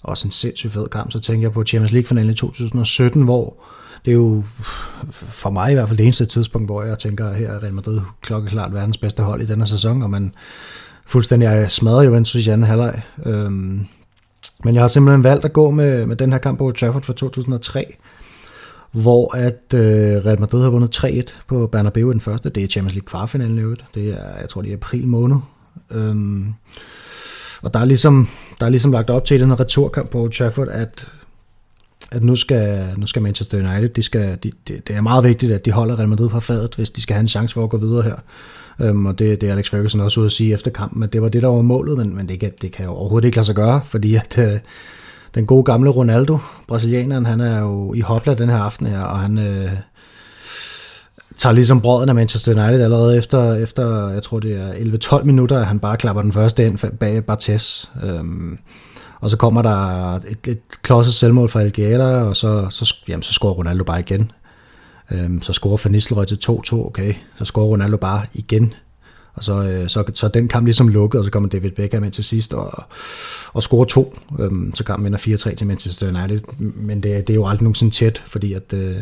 Også en sindssygt fed kamp. Så tænker jeg på Champions League-finalen i 2017, hvor det er jo for mig i hvert fald det eneste tidspunkt, hvor jeg tænker, at her er Real Madrid klokkeklart verdens bedste hold i denne sæson, og man fuldstændig smadrer Juventus i anden halvleg. Øhm, men jeg har simpelthen valgt at gå med, med den her kamp på Old Trafford fra 2003, hvor at øh, Real Madrid har vundet 3-1 på Bernabeu i den første. Det er Champions League kvartfinalen i øvrigt. Det er, jeg tror, det er april måned. Øhm, og der er, ligesom, der er ligesom lagt op til i den her returkamp på Old Trafford, at, at nu, skal, nu skal Manchester United, de skal, de, det, det er meget vigtigt, at de holder Real Madrid fra fadet, hvis de skal have en chance for at gå videre her. Øhm, og det, det er Alex Ferguson også ude at sige efter kampen, at det var det, der var målet, men, men det, kan, det kan jo overhovedet ikke lade sig gøre, fordi at, øh, den gode gamle Ronaldo, brasilianeren, han er jo i hopla den her aften her, og han øh, tager ligesom brøden af Manchester United allerede efter, efter jeg tror det er 11-12 minutter, at han bare klapper den første ind bag Bartes. Øhm, og så kommer der et, et klodset selvmål fra Algera, og så, så, jamen, så scorer Ronaldo bare igen. Øhm, så scorer Van Nistelrooy til 2-2, okay. Så scorer Ronaldo bare igen. Og så, øh, så, så den kamp ligesom lukket, og så kommer David Beckham ind til sidst og, og scorer to. Øhm, så kampen vinder 4-3 til Manchester United. Men det, det er jo aldrig nogensinde tæt, fordi at, øh,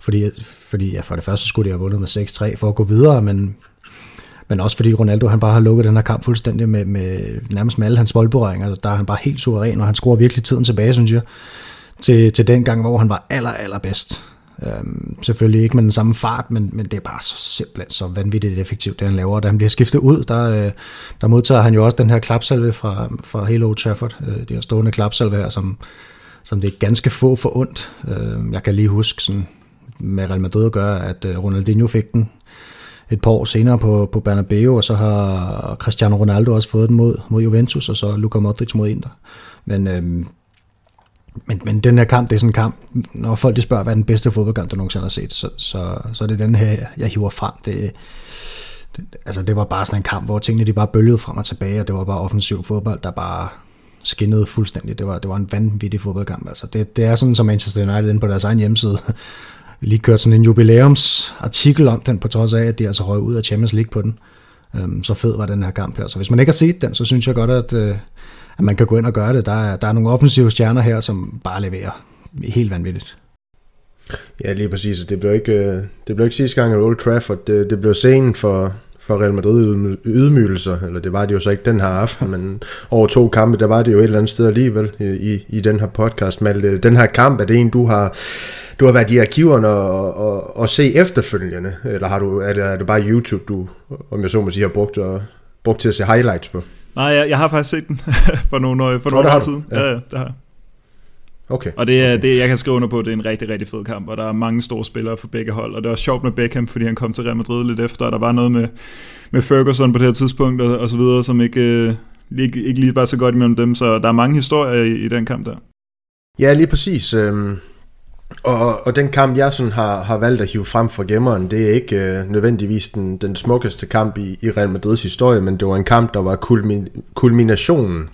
fordi, fordi ja, for det første skulle de have vundet med 6-3 for at gå videre, men, men også fordi Ronaldo han bare har lukket den her kamp fuldstændig med, med nærmest med alle hans boldberøringer. Der er han bare helt suveræn, og han scorer virkelig tiden tilbage, synes jeg, til, til den gang, hvor han var aller, aller bedst. Øhm, selvfølgelig ikke med den samme fart, men, men det er bare så simpelthen så vanvittigt effektivt, det han laver. Da han bliver skiftet ud, der, øh, der modtager han jo også den her klapsalve fra, fra hele Old Trafford, øh, det her stående klapsalve her, som, som det er ganske få for ondt. Øh, jeg kan lige huske sådan, med Real Madrid at gøre, at øh, Ronaldinho fik den et par år senere på, på Bernabeu, og så har Cristiano Ronaldo også fået den mod, mod Juventus, og så Luka Modric mod Inter. Men øh, men, men den her kamp, det er sådan en kamp, når folk de spørger, hvad er den bedste fodboldkamp, du nogensinde har set, så, så, så er det den her, jeg hiver frem. Det, det, altså det var bare sådan en kamp, hvor tingene de bare bølgede frem og tilbage, og det var bare offensiv fodbold, der bare skinnede fuldstændig. Det var, det var en vanvittig fodboldkamp. Altså det, det er sådan, som Manchester United inde på deres egen hjemmeside lige kørt sådan en jubilæumsartikel om den, på trods af, at de altså røg ud af Champions League på den. Um, så fed var den her kamp her. Så hvis man ikke har set den, så synes jeg godt, at, uh, at man kan gå ind og gøre det. Der er, der er nogle offensive stjerner her, som bare leverer helt vanvittigt. Ja, lige præcis. Det blev ikke, øh, det blev ikke sidste gang i Old Trafford. Det, det blev scenen for, for Real Madrid ydmygelser, eller det var det jo så ikke den her aften, men over to kampe, der var det jo et eller andet sted alligevel i, i, i den her podcast. Men den her kamp, er det en, du har, du har været i arkiverne og, og, og se efterfølgende, eller har du, er, det, er det bare YouTube, du, om jeg så må sige, har brugt, og, brugt til at se highlights på? Nej, jeg, jeg har faktisk set den for nogle år, for nogle år siden. Ja. ja, det har jeg. Okay. Og det er, okay. det, jeg kan skrive under på, det er en rigtig, rigtig fed kamp, og der er mange store spillere for begge hold, og det er også sjovt med Beckham, fordi han kom til Real Madrid lidt efter, og der var noget med, med Ferguson på det her tidspunkt, og, og så videre, som ikke, øh, ikke, ikke lige var så godt imellem dem, så der er mange historier i, i den kamp der. Ja, lige præcis. Øhm, og, og den kamp, jeg sådan har, har valgt at hive frem fra gemmeren, det er ikke øh, nødvendigvis den, den smukkeste kamp i, i Real Madrids historie, men det var en kamp, der var kulmin, kulminationen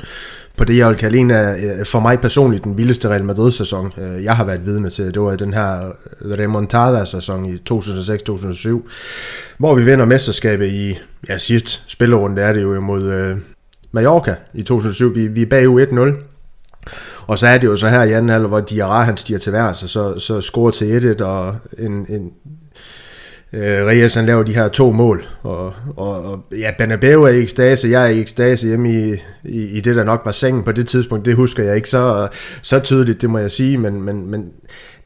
på det, jeg vil kalde en af, øh, for mig personligt, den vildeste Real Madrid-sæson, øh, jeg har været vidne til. Det var den her remontada-sæson i 2006-2007, hvor vi vinder mesterskabet i, ja, sidst spillerunde er det jo imod øh, Mallorca i 2007. Vi, vi er bagud 1-0, og så er det jo så her i anden halvdel, hvor Diarra han stiger til værs, og så, så scorer til 1-1, og en, en øh, Reyes han laver de her to mål, og, og, og ja, Banabeu er i ekstase, jeg er i ekstase hjemme i, i, i det, der nok var sengen på det tidspunkt, det husker jeg ikke så, så tydeligt, det må jeg sige, men, men, men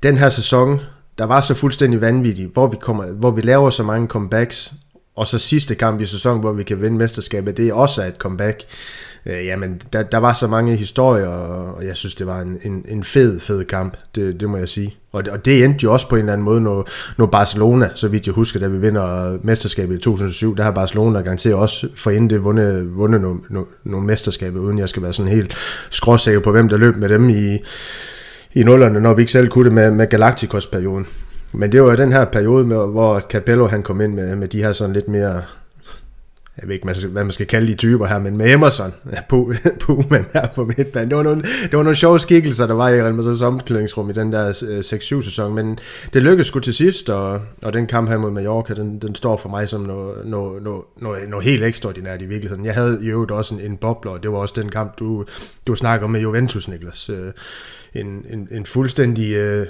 den her sæson, der var så fuldstændig vanvittig, hvor vi, kommer, hvor vi laver så mange comebacks, og så sidste kamp i sæsonen, hvor vi kan vinde mesterskabet, det er også et comeback øh, jamen, der, der var så mange historier, og jeg synes, det var en, en, en fed, fed kamp, det, det må jeg sige. Og det, og det endte jo også på en eller anden måde, når, når Barcelona, så vidt jeg husker, da vi vinder mesterskabet i 2007, der har Barcelona garanteret også for inden det vundet, vundet nogle, nogle, nogle mesterskaber, uden jeg skal være sådan helt skråsikker på, hvem der løb med dem i, i nullerne, når vi ikke selv kunne det med, med Galacticos-perioden. Men det var den her periode, med, hvor Capello han kom ind med, med de her sådan lidt mere jeg ved ikke, hvad man skal kalde de typer her, men med Emerson, på, på man her på midtbanen. Det var, nogle, det var nogle sjove skikkelser, der var i Real Madrid's omklædningsrum i den der øh, 6-7 sæson, men det lykkedes sgu til sidst, og, og den kamp her mod Mallorca, den, den står for mig som noget, noget, noget, noget, noget helt ekstraordinært i virkeligheden. Jeg havde i øvrigt også en, en bobler, og det var også den kamp, du, du snakker om med Juventus, Niklas. Øh, en, en, en fuldstændig øh,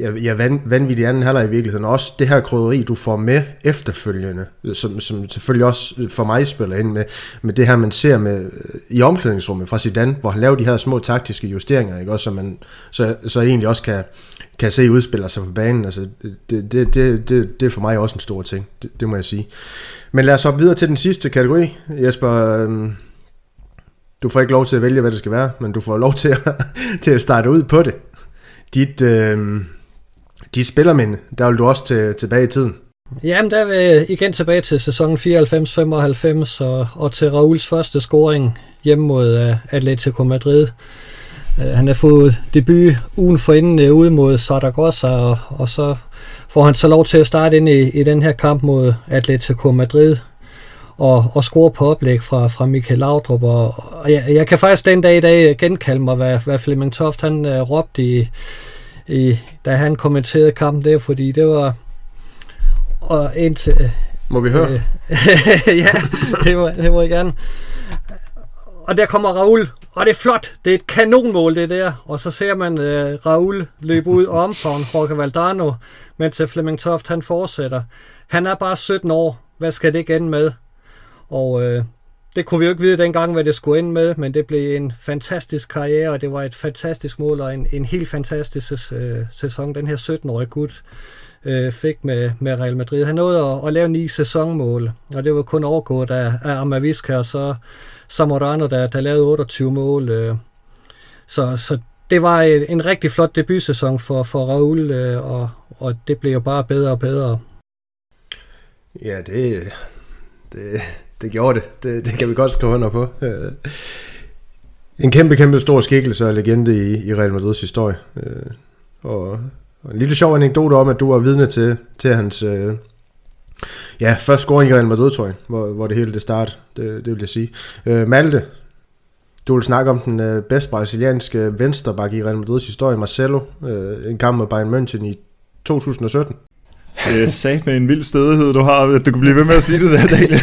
ja, ja, van, vanvittig anden halvleg i virkeligheden. Også det her krydderi, du får med efterfølgende, som, som selvfølgelig også for mig spiller ind med, med det her, man ser med øh, i omklædningsrummet fra Zidane, hvor han laver de her små taktiske justeringer, ikke? Også, så, man, så, så egentlig også kan, kan se udspiller sig på banen. Altså, det, det, det, det, det er for mig også en stor ting, det, det må jeg sige. Men lad os hoppe videre til den sidste kategori. Jesper, øhm, du får ikke lov til at vælge, hvad det skal være, men du får lov til at, til at starte ud på det. Dit, øh, de spillermænd, der vil du også til, tilbage i tiden. Jamen, der vil igen tilbage til sæsonen 94-95 og, og til Rauls første scoring hjemme mod uh, Atletico Madrid. Uh, han har fået debut ugen forinden uh, øh, ude mod Zaragoza, og, og så får han så lov til at starte ind i, i den her kamp mod Atletico Madrid og, og score på oplæg fra, fra Michael Laudrup. Og, og jeg, jeg kan faktisk den dag i dag genkalde mig, hvad, hvad Flemming Toft han uh, råbte i, i, da han kommenterede kampen der, fordi det var og indtil... Må vi høre? Øh, ja, det må, det må jeg gerne. Og der kommer Raul, og det er flot. Det er et kanonmål, det der. Og så ser man uh, Raul løbe ud og omfavne Jorge Valdano, mens Flemming Toft han fortsætter. Han er bare 17 år. Hvad skal det igen med? Og øh, det kunne vi jo ikke vide dengang, hvad det skulle ende med, men det blev en fantastisk karriere, og det var et fantastisk mål og en, en helt fantastisk øh, sæson, den her 17-årige gut øh, fik med, med Real Madrid. Han nåede at, at lave ni sæsonmål, og det var kun overgået af, af Amavisca og så Zamorano, der, der lavede 28 mål. Øh. Så, så det var en, en rigtig flot debutsæson for, for Raul, øh, og, og det blev jo bare bedre og bedre. Ja, det, det, det gjorde det. det. Det kan vi godt skrive under på. Øh, en kæmpe, kæmpe stor skikkelse og legende i, i Real Madrids historie. Øh, og, og en lille sjov anekdote om, at du var vidne til, til hans øh, ja, første scoring i Real Madrid, tror jeg, hvor, hvor det hele det startede. Det, det vil jeg sige. Malte, du vil snakke om den bedste brasilianske venstreback i Real Madrids historie, Marcelo. en kamp med Bayern München i 2017. Det er sat med en vild stedighed, du har, du kan blive ved med at sige det der, Daniel.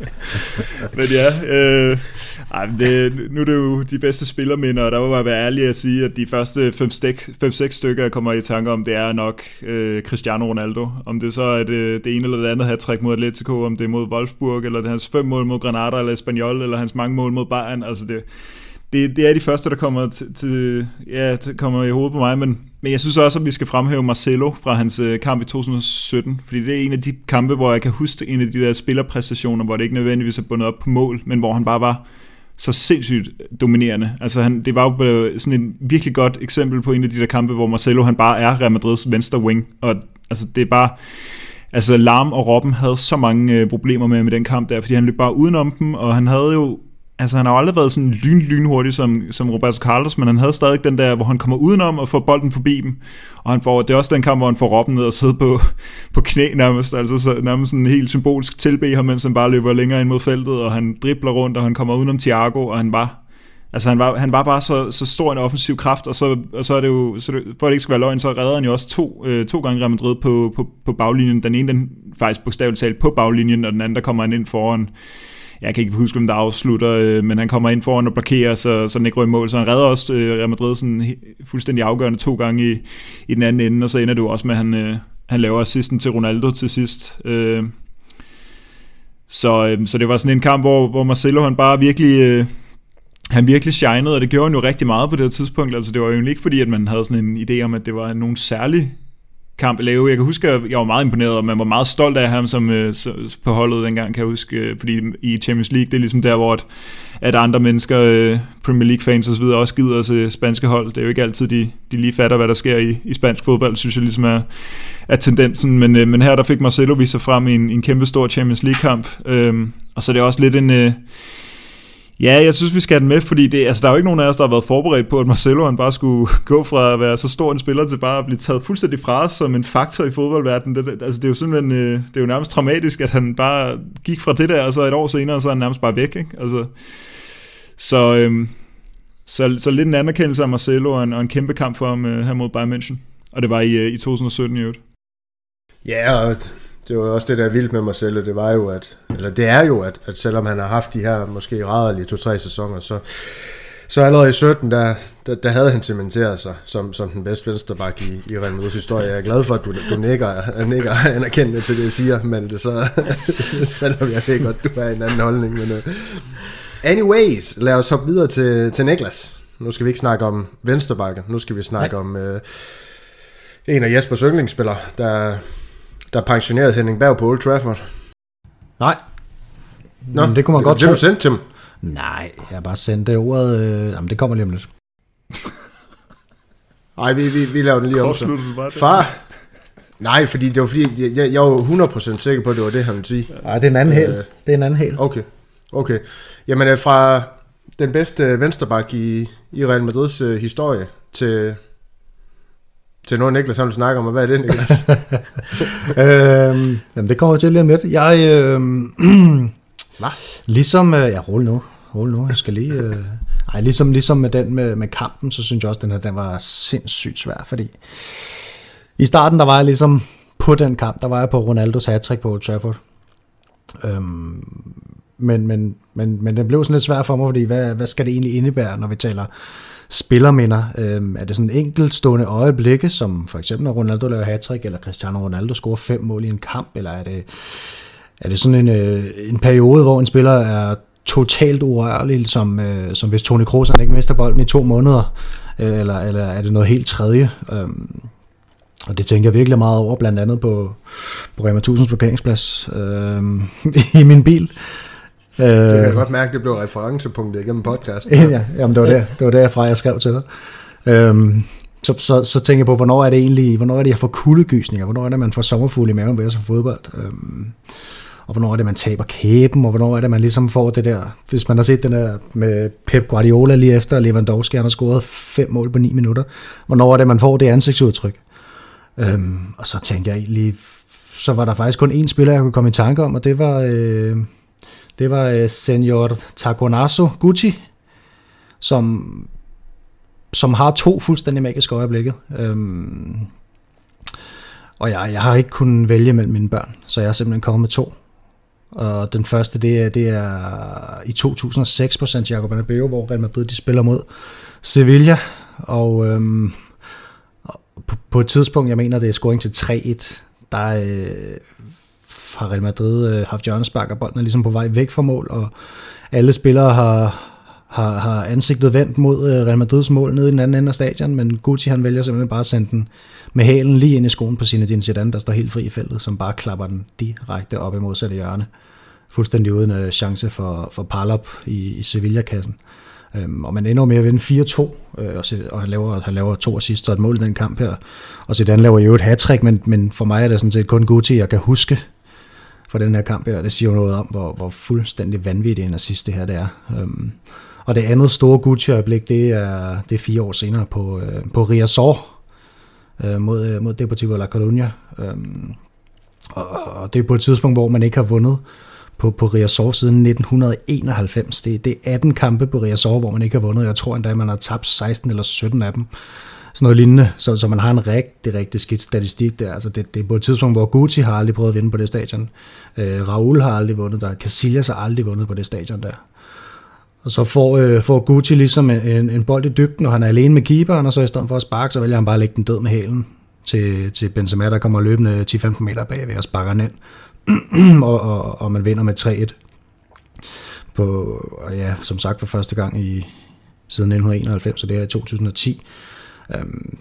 Men ja, øh, ej, det, nu er det jo de bedste spillerminder, og der må jeg være ærlig at sige, at de første 5-6 stykker, jeg kommer i tanke om, det er nok øh, Cristiano Ronaldo. Om det så er det, det ene eller det andet hat træk mod Atletico, om det er mod Wolfsburg, eller det er hans fem mål mod Granada eller Espanyol, eller hans mange mål mod Bayern. Altså det, det, det er de første, der kommer, til, til, ja, kommer i hovedet på mig, men, men jeg synes også, at vi skal fremhæve Marcelo fra hans øh, kamp i 2017, fordi det er en af de kampe, hvor jeg kan huske en af de der spillerpræstationer, hvor det ikke nødvendigvis er bundet op på mål, men hvor han bare var så sindssygt øh, dominerende. Altså han, det var jo øh, sådan et virkelig godt eksempel på en af de der kampe, hvor Marcelo han bare er Real Madrids venstre wing, og altså det er bare, altså Lam og Robben havde så mange øh, problemer med, med den kamp der, fordi han løb bare udenom dem, og han havde jo altså han har aldrig været sådan lyn, lynhurtig som, som Roberto Carlos, men han havde stadig den der, hvor han kommer udenom og får bolden forbi dem. Og han får, det er også den kamp, hvor han får Robben ned og sidde på, på knæ nærmest, altså så, nærmest sådan helt symbolsk tilbe ham, mens han bare løber længere ind mod feltet, og han dribler rundt, og han kommer udenom Thiago, og han var Altså han var, han var bare så, så stor en offensiv kraft, og så, og så er det jo, så det, for at det ikke skal være løgn, så redder han jo også to, øh, to gange Real Madrid på, på, på baglinjen. Den ene, den faktisk bogstaveligt talt på baglinjen, og den anden, der kommer han ind foran jeg kan ikke huske, hvem der afslutter, øh, men han kommer ind foran og blokerer, så, så den ikke går i mål. Så han redder også øh, Real Madrid sådan fuldstændig afgørende to gange i, i den anden ende, og så ender du også med, at han, øh, han laver assisten til Ronaldo til sidst. Øh, så, øh, så det var sådan en kamp, hvor, hvor Marcelo han bare virkelig... Øh, han virkelig shinede, og det gjorde han jo rigtig meget på det tidspunkt. Altså, det var jo ikke fordi, at man havde sådan en idé om, at det var nogen særlig kamp at lave. Jeg kan huske, at jeg var meget imponeret, og man var meget stolt af ham som, øh, på holdet dengang, kan jeg huske. Øh, fordi i Champions League, det er ligesom der, hvor at, at andre mennesker, øh, Premier League-fans osv., også gider til se spanske hold. Det er jo ikke altid, de, de lige fatter, hvad der sker i, i spansk fodbold, synes jeg ligesom er, er tendensen. Men, øh, men her der fik Marcelo vist sig frem i en, en kæmpe stor Champions League-kamp. Øh, og så er det også lidt en... Øh, Ja, jeg synes, vi skal have den med, fordi det, altså, der er jo ikke nogen af os, der har været forberedt på, at Marcelo han bare skulle gå fra at være så stor en spiller til bare at blive taget fuldstændig fra os som en faktor i fodboldverdenen. Det, altså, det er jo simpelthen øh, det er jo nærmest traumatisk, at han bare gik fra det der, og så et år senere, så er han nærmest bare væk. Ikke? Altså, så, øhm, så, så lidt en anerkendelse af Marcelo og en, og en kæmpe kamp for ham øh, her mod Bayern München. Og det var i, øh, i 2017 i øvrigt. Ja, og det var også det, der er vildt med Marcelo, det var jo, at, eller det er jo, at, at selvom han har haft de her måske rædderlige to-tre sæsoner, så, så allerede i 17, der, der, der havde han cementeret sig som, som den bedste venstreback i, i Real Madrid's historie. Jeg er glad for, at du, du nikker, nikker anerkendende til det, jeg siger, men det så, selvom jeg ved godt, du har en anden holdning. Men, uh, anyways, lad os hoppe videre til, til Niklas. Nu skal vi ikke snakke om venstrebakken, nu skal vi snakke Nej. om uh, en af Jespers yndlingsspillere, der der pensionerede Henning Berg på Old Trafford? Nej. Nå, men det kunne man det, godt det, tro. Det du sendt til dem? Nej, jeg har bare sendt det ordet. Øh, jamen, det kommer lige om lidt. Nej, vi, vi, vi laver den lige om. Så. Far, Nej, fordi det var fordi, jeg, jeg var 100% sikker på, at det var det, han ville sige. Nej, det er en anden hel. Øh, det er en anden hel. Okay, okay. Jamen, øh, fra den bedste vensterbak i, i Real Madrids uh, historie til til noget, Niklas han vil snakke om, og hvad er det, Niklas? øhm, jamen, det kommer til lige om lidt. Jeg, øh, Hvad? ligesom, øh, ja, rolig nu, rolig nu, jeg skal lige, øh, ej, ligesom, ligesom med den med, med kampen, så synes jeg også, at den her, den var sindssygt svær, fordi i starten, der var jeg ligesom på den kamp, der var jeg på Ronaldos hat på Old Trafford. Øhm, men, men, men, men den blev sådan lidt svær for mig, fordi hvad, hvad skal det egentlig indebære, når vi taler spillerminder. Øhm, er det sådan enkeltstående øjeblikke, som for eksempel når Ronaldo laver hat eller Cristiano Ronaldo scorer fem mål i en kamp, eller er det, er det sådan en, øh, en periode, hvor en spiller er totalt urørlig, som, øh, som hvis Toni Kroos ikke mister bolden i to måneder, øh, eller, eller er det noget helt tredje? Øhm, og det tænker jeg virkelig meget over, blandt andet på, på Rema 1000's parkeringsplads øh, i min bil. Øh, det kan jeg godt mærke, det blev referencepunktet igennem podcasten. ja, jamen det var det, det var derfra, jeg skrev til dig. Øhm, så, så, så tænker jeg på, hvornår er det egentlig, hvornår er det, jeg får kuldegysninger, hvornår er det, man får sommerfugle i maven ved at se fodbold, øhm, og hvornår er det, man taber kæben, og hvornår er det, man ligesom får det der, hvis man har set den der med Pep Guardiola lige efter Lewandowski, han har scoret fem mål på ni minutter, hvornår er det, man får det ansigtsudtryk. Øhm, og så tænker jeg egentlig, så var der faktisk kun én spiller, jeg kunne komme i tanke om, og det var... Øh, det var øh, Senor Taconasso Gucci, som, som har to fuldstændig magiske øjeblikke. Øhm, og jeg, jeg har ikke kunnet vælge mellem mine børn, så jeg er simpelthen kommet med to. Og den første, det er, det er i 2006 på Santiago Bernabeu, hvor Real Madrid de spiller mod Sevilla. Og øhm, på, på et tidspunkt, jeg mener, det er scoring til 3-1, der øh, har Real Madrid øh, haft hjørnespark, og bolden er ligesom på vej væk fra mål, og alle spillere har, har, har ansigtet vendt mod øh, Real Madrids mål nede i den anden ende af stadion, men Gucci han vælger simpelthen bare at sende den med hælen lige ind i skoen på Zinedine Zidane, der står helt fri i feltet, som bare klapper den direkte op i modsatte hjørne. Fuldstændig uden øh, chance for, for Palop i, i Sevilla-kassen. Øhm, og man ender med at vinde 4-2, øh, og, og han, laver, han laver to assist og et mål i den kamp her. Og Zidane laver jo et hat men, men for mig er det sådan set kun Guti, jeg kan huske for den her kamp her. Det siger jo noget om, hvor, hvor fuldstændig vanvittig en assist det her det er. Øhm, og det andet store Gucci-øjeblik, det er, det er fire år senere på, øh, på Riazor øh, mod, øh, mod Deportivo La Coruña. Øhm, og, og det er på et tidspunkt, hvor man ikke har vundet på, på Riazor siden 1991. Det, det er 18 kampe på Riazor, hvor man ikke har vundet. Jeg tror endda, man har tabt 16 eller 17 af dem sådan noget lignende, så, så man har en rigtig, rigtig skidt statistik der. Altså det, det er på et tidspunkt, hvor Gucci har aldrig prøvet at vinde på det stadion. Øh, Raul har aldrig vundet der. Casillas har aldrig vundet på det stadion der. Og så får, øh, får Gucci ligesom en, en bold i dybden, og han er alene med keeperen, og så i stedet for at sparke, så vælger han bare at lægge den død med hælen til, til Benzema, der kommer løbende 10-15 meter bagved og sparker den ind. og, og, og man vinder med 3-1. På, og ja, som sagt for første gang i siden 1991, så det er i 2010. Øhm,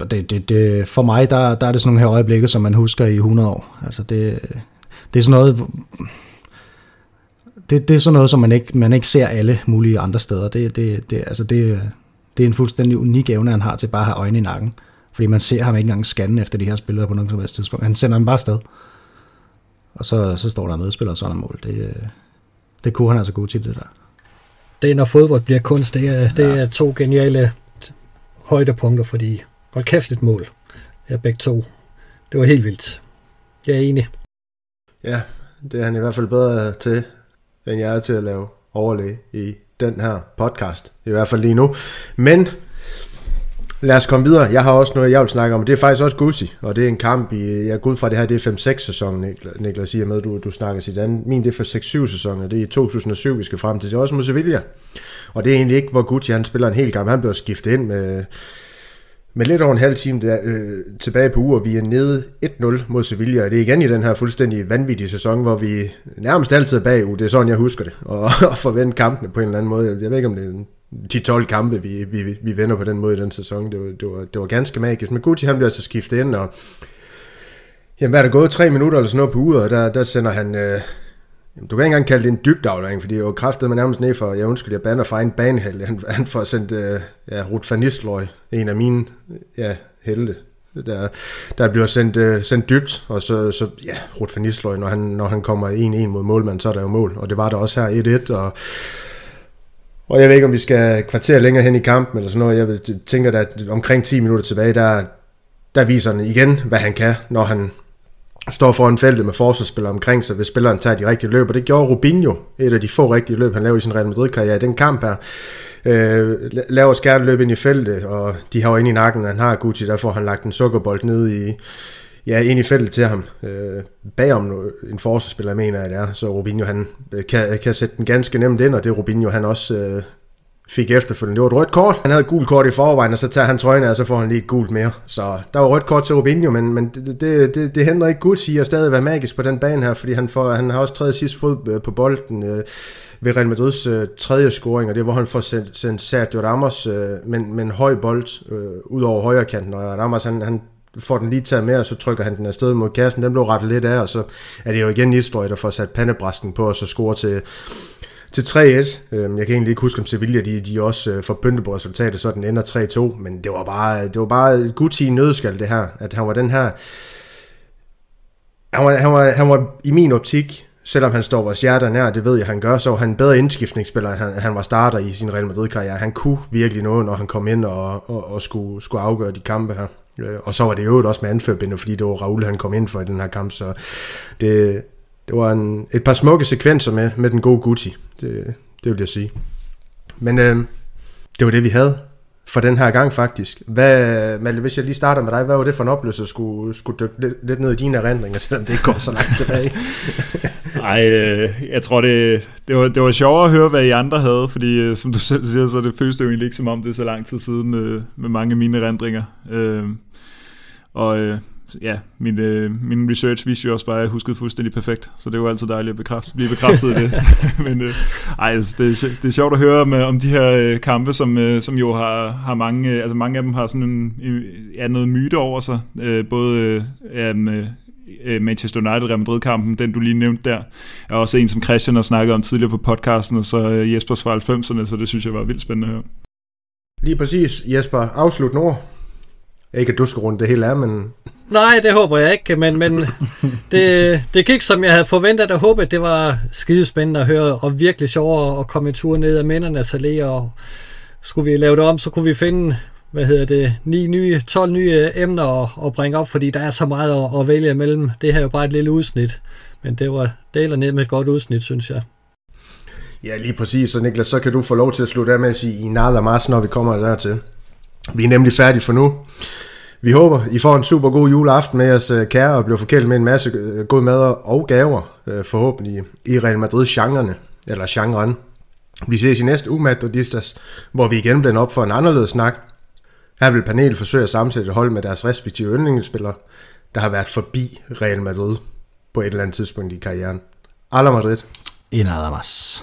og det, det, det, for mig, der, der er det sådan nogle her øjeblikke, som man husker i 100 år. Altså det, det er sådan noget, det, det er sådan noget, som man ikke, man ikke ser alle mulige andre steder. Det, det, det, altså det, det er en fuldstændig unik evne, han har til bare at have øjne i nakken. Fordi man ser ham ikke engang scanne efter de her spillere på nogen som helst tidspunkt. Han sender dem bare afsted. Og så, så står der medspiller og sådan mål. Det, det kunne han altså god til, det der. det er, når fodbold bliver kunst. Det er, det er to geniale højdepunkter, fordi hold kæft et mål. Ja, begge to. Det var helt vildt. Jeg er enig. Ja, det er han i hvert fald bedre til, end jeg er til at lave overlæg i den her podcast. I hvert fald lige nu. Men lad os komme videre. Jeg har også noget, jeg vil snakke om. Det er faktisk også Gussi, og det er en kamp i, jeg går ud fra det her, det er 5-6-sæsonen, Niklas siger med, du, du snakker sit andet. Min det er for 6-7-sæsonen, og det er i 2007, vi skal frem til. Det er også mod Sevilla. Og det er egentlig ikke, hvor Gucci han spiller en hel kamp. Han bliver skiftet ind med, med lidt over en halv time der, øh, tilbage på uger. Vi er nede 1-0 mod Sevilla, og det er igen i den her fuldstændig vanvittige sæson, hvor vi nærmest altid er bagud. Det er sådan, jeg husker det. Og, og forvente kampene på en eller anden måde. Jeg ved ikke, om det er de 12 kampe, vi, vi, vi vender på den måde i den sæson. Det var, det var, det var ganske magisk. Men Gucci, han bliver altså skiftet ind, og jamen, hvad er der gået? Tre minutter eller sådan noget på uret, og der, der sender han... Øh, du kan ikke engang kalde det en dybdaflevering, fordi det var kraftet med nærmest ned for, jeg undskyld, jeg bander fra en banehal. Han, han får sendt øh, ja, Ruth van Nistelrooy, en af mine ja, helte, der, der bliver sendt, øh, sendt dybt, og så, så ja, Ruth van Nistelrooy, når han, når han kommer 1-1 mod målmanden, så er der jo mål, og det var der også her 1-1, og og jeg ved ikke, om vi skal kvarter længere hen i kampen eller sådan noget. Jeg tænker, at omkring 10 minutter tilbage, der, der viser han igen, hvad han kan, når han, står foran feltet med forsvarsspillere omkring sig, hvis spilleren tager de rigtige løb, og det gjorde Rubinho, et af de få rigtige løb, han lavede i sin Real Madrid-karriere. Den kamp her, øh, laver skærne løb ind i feltet, og de har jo inde i nakken, han har Gucci, der får han lagt en sukkerbold ned i, ja, ind i feltet til ham. Øh, bagom en forsvarsspiller, mener jeg det er, så Robinho han øh, kan, kan sætte den ganske nemt ind, og det Robinho han også øh, fik efterfølgende. Det var et rødt kort. Han havde et gult kort i forvejen, og så tager han trøjen af, og så får han lige et gult mere. Så der var rødt kort til Robinho, men, men det, det, det, det hindrer ikke Gucci at stadig være magisk på den bane her, fordi han, får, han har også tredje sidste fod øh, på bolden øh, ved Real Madrids øh, tredje scoring, og det er, hvor han får sendt, sendt Sergio Ramos øh, med, med en høj bold øh, ud over højre kanten, og Ramos han, han får den lige taget med, og så trykker han den afsted mod kassen. Den blev rettet lidt af, og så er det jo igen Nistelrooy, der får sat pandebræsken på, og så scorer til, til 3-1. Øhm, jeg kan egentlig ikke huske, om Sevilla de, de også øh, forbøndte på resultatet, så den ender 3-2, men det var bare, det var bare Gucci i nødskal det her, at han var den her, han var, han var, han var i min optik, selvom han står vores hjerter nær, det ved jeg, han gør, så var han en bedre indskiftningsspiller, end han, han var starter i sin Real Madrid-karriere. Han kunne virkelig noget, når han kom ind og, og, og skulle, skulle afgøre de kampe her. Øh, og så var det jo også med anførbinde, fordi det var Raul, han kom ind for i den her kamp, så det, det var en, et par smukke sekvenser med, med den gode Gucci. Det, det vil jeg sige. Men øh, det var det, vi havde for den her gang faktisk. Hvad, Malte, hvis jeg lige starter med dig, hvad var det for en oplevelse at skulle, skulle dykke lidt, lidt ned i dine erindringer, selvom det ikke går så langt tilbage? Nej, øh, jeg tror, det, det, var, det var sjovere at høre, hvad I andre havde, fordi øh, som du selv siger, så det føles det jo egentlig ikke som om, det er så lang tid siden øh, med mange af mine erindringer. Og øh, ja, min, øh, min research viste jo også bare, at jeg huskede fuldstændig perfekt, så det var altid dejligt at bekræfte, blive bekræftet i det. Men øh, ej, altså, det, er, det er sjovt at høre om, øh, om de her øh, kampe, som, øh, som jo har, har mange, øh, altså mange af dem har sådan en, ja, noget myte over sig, øh, både øh, øh, øh, Manchester United Real Madrid-kampen, den du lige nævnte der, er også en, som Christian har snakket om tidligere på podcasten, og så øh, Jespers fra 90'erne, så det synes jeg var vildt spændende at høre. Lige præcis, Jesper. Afslut nord. Ikke at du skal runde det hele af, men... Nej, det håber jeg ikke, men, men det, det gik som jeg havde forventet og håbet. Det var skidespændende at høre, og virkelig sjovere at komme en tur ned ad Mændernes Allé, og skulle vi lave det om, så kunne vi finde hvad hedder det, 9 nye, 12 nye emner at, at bringe op, fordi der er så meget at, at vælge imellem. Det her er jo bare et lille udsnit, men det var deler ned med et godt udsnit, synes jeg. Ja, lige præcis. Så Niklas, så kan du få lov til at slutte af med at sige i nada mars, når vi kommer dertil. Vi er nemlig færdige for nu. Vi håber, I får en super god juleaften med jeres øh, kære og bliver forkælet med en masse øh, god mad og gaver, øh, forhåbentlig i Real Madrid-genrerne, eller genren. Vi ses i næste uge, Madridistas, hvor vi igen bliver op for en anderledes snak. Her vil panelet forsøge at sammensætte et hold med deres respektive yndlingsspillere, der har været forbi Real Madrid på et eller andet tidspunkt i karrieren. Alla Madrid. Y nada más.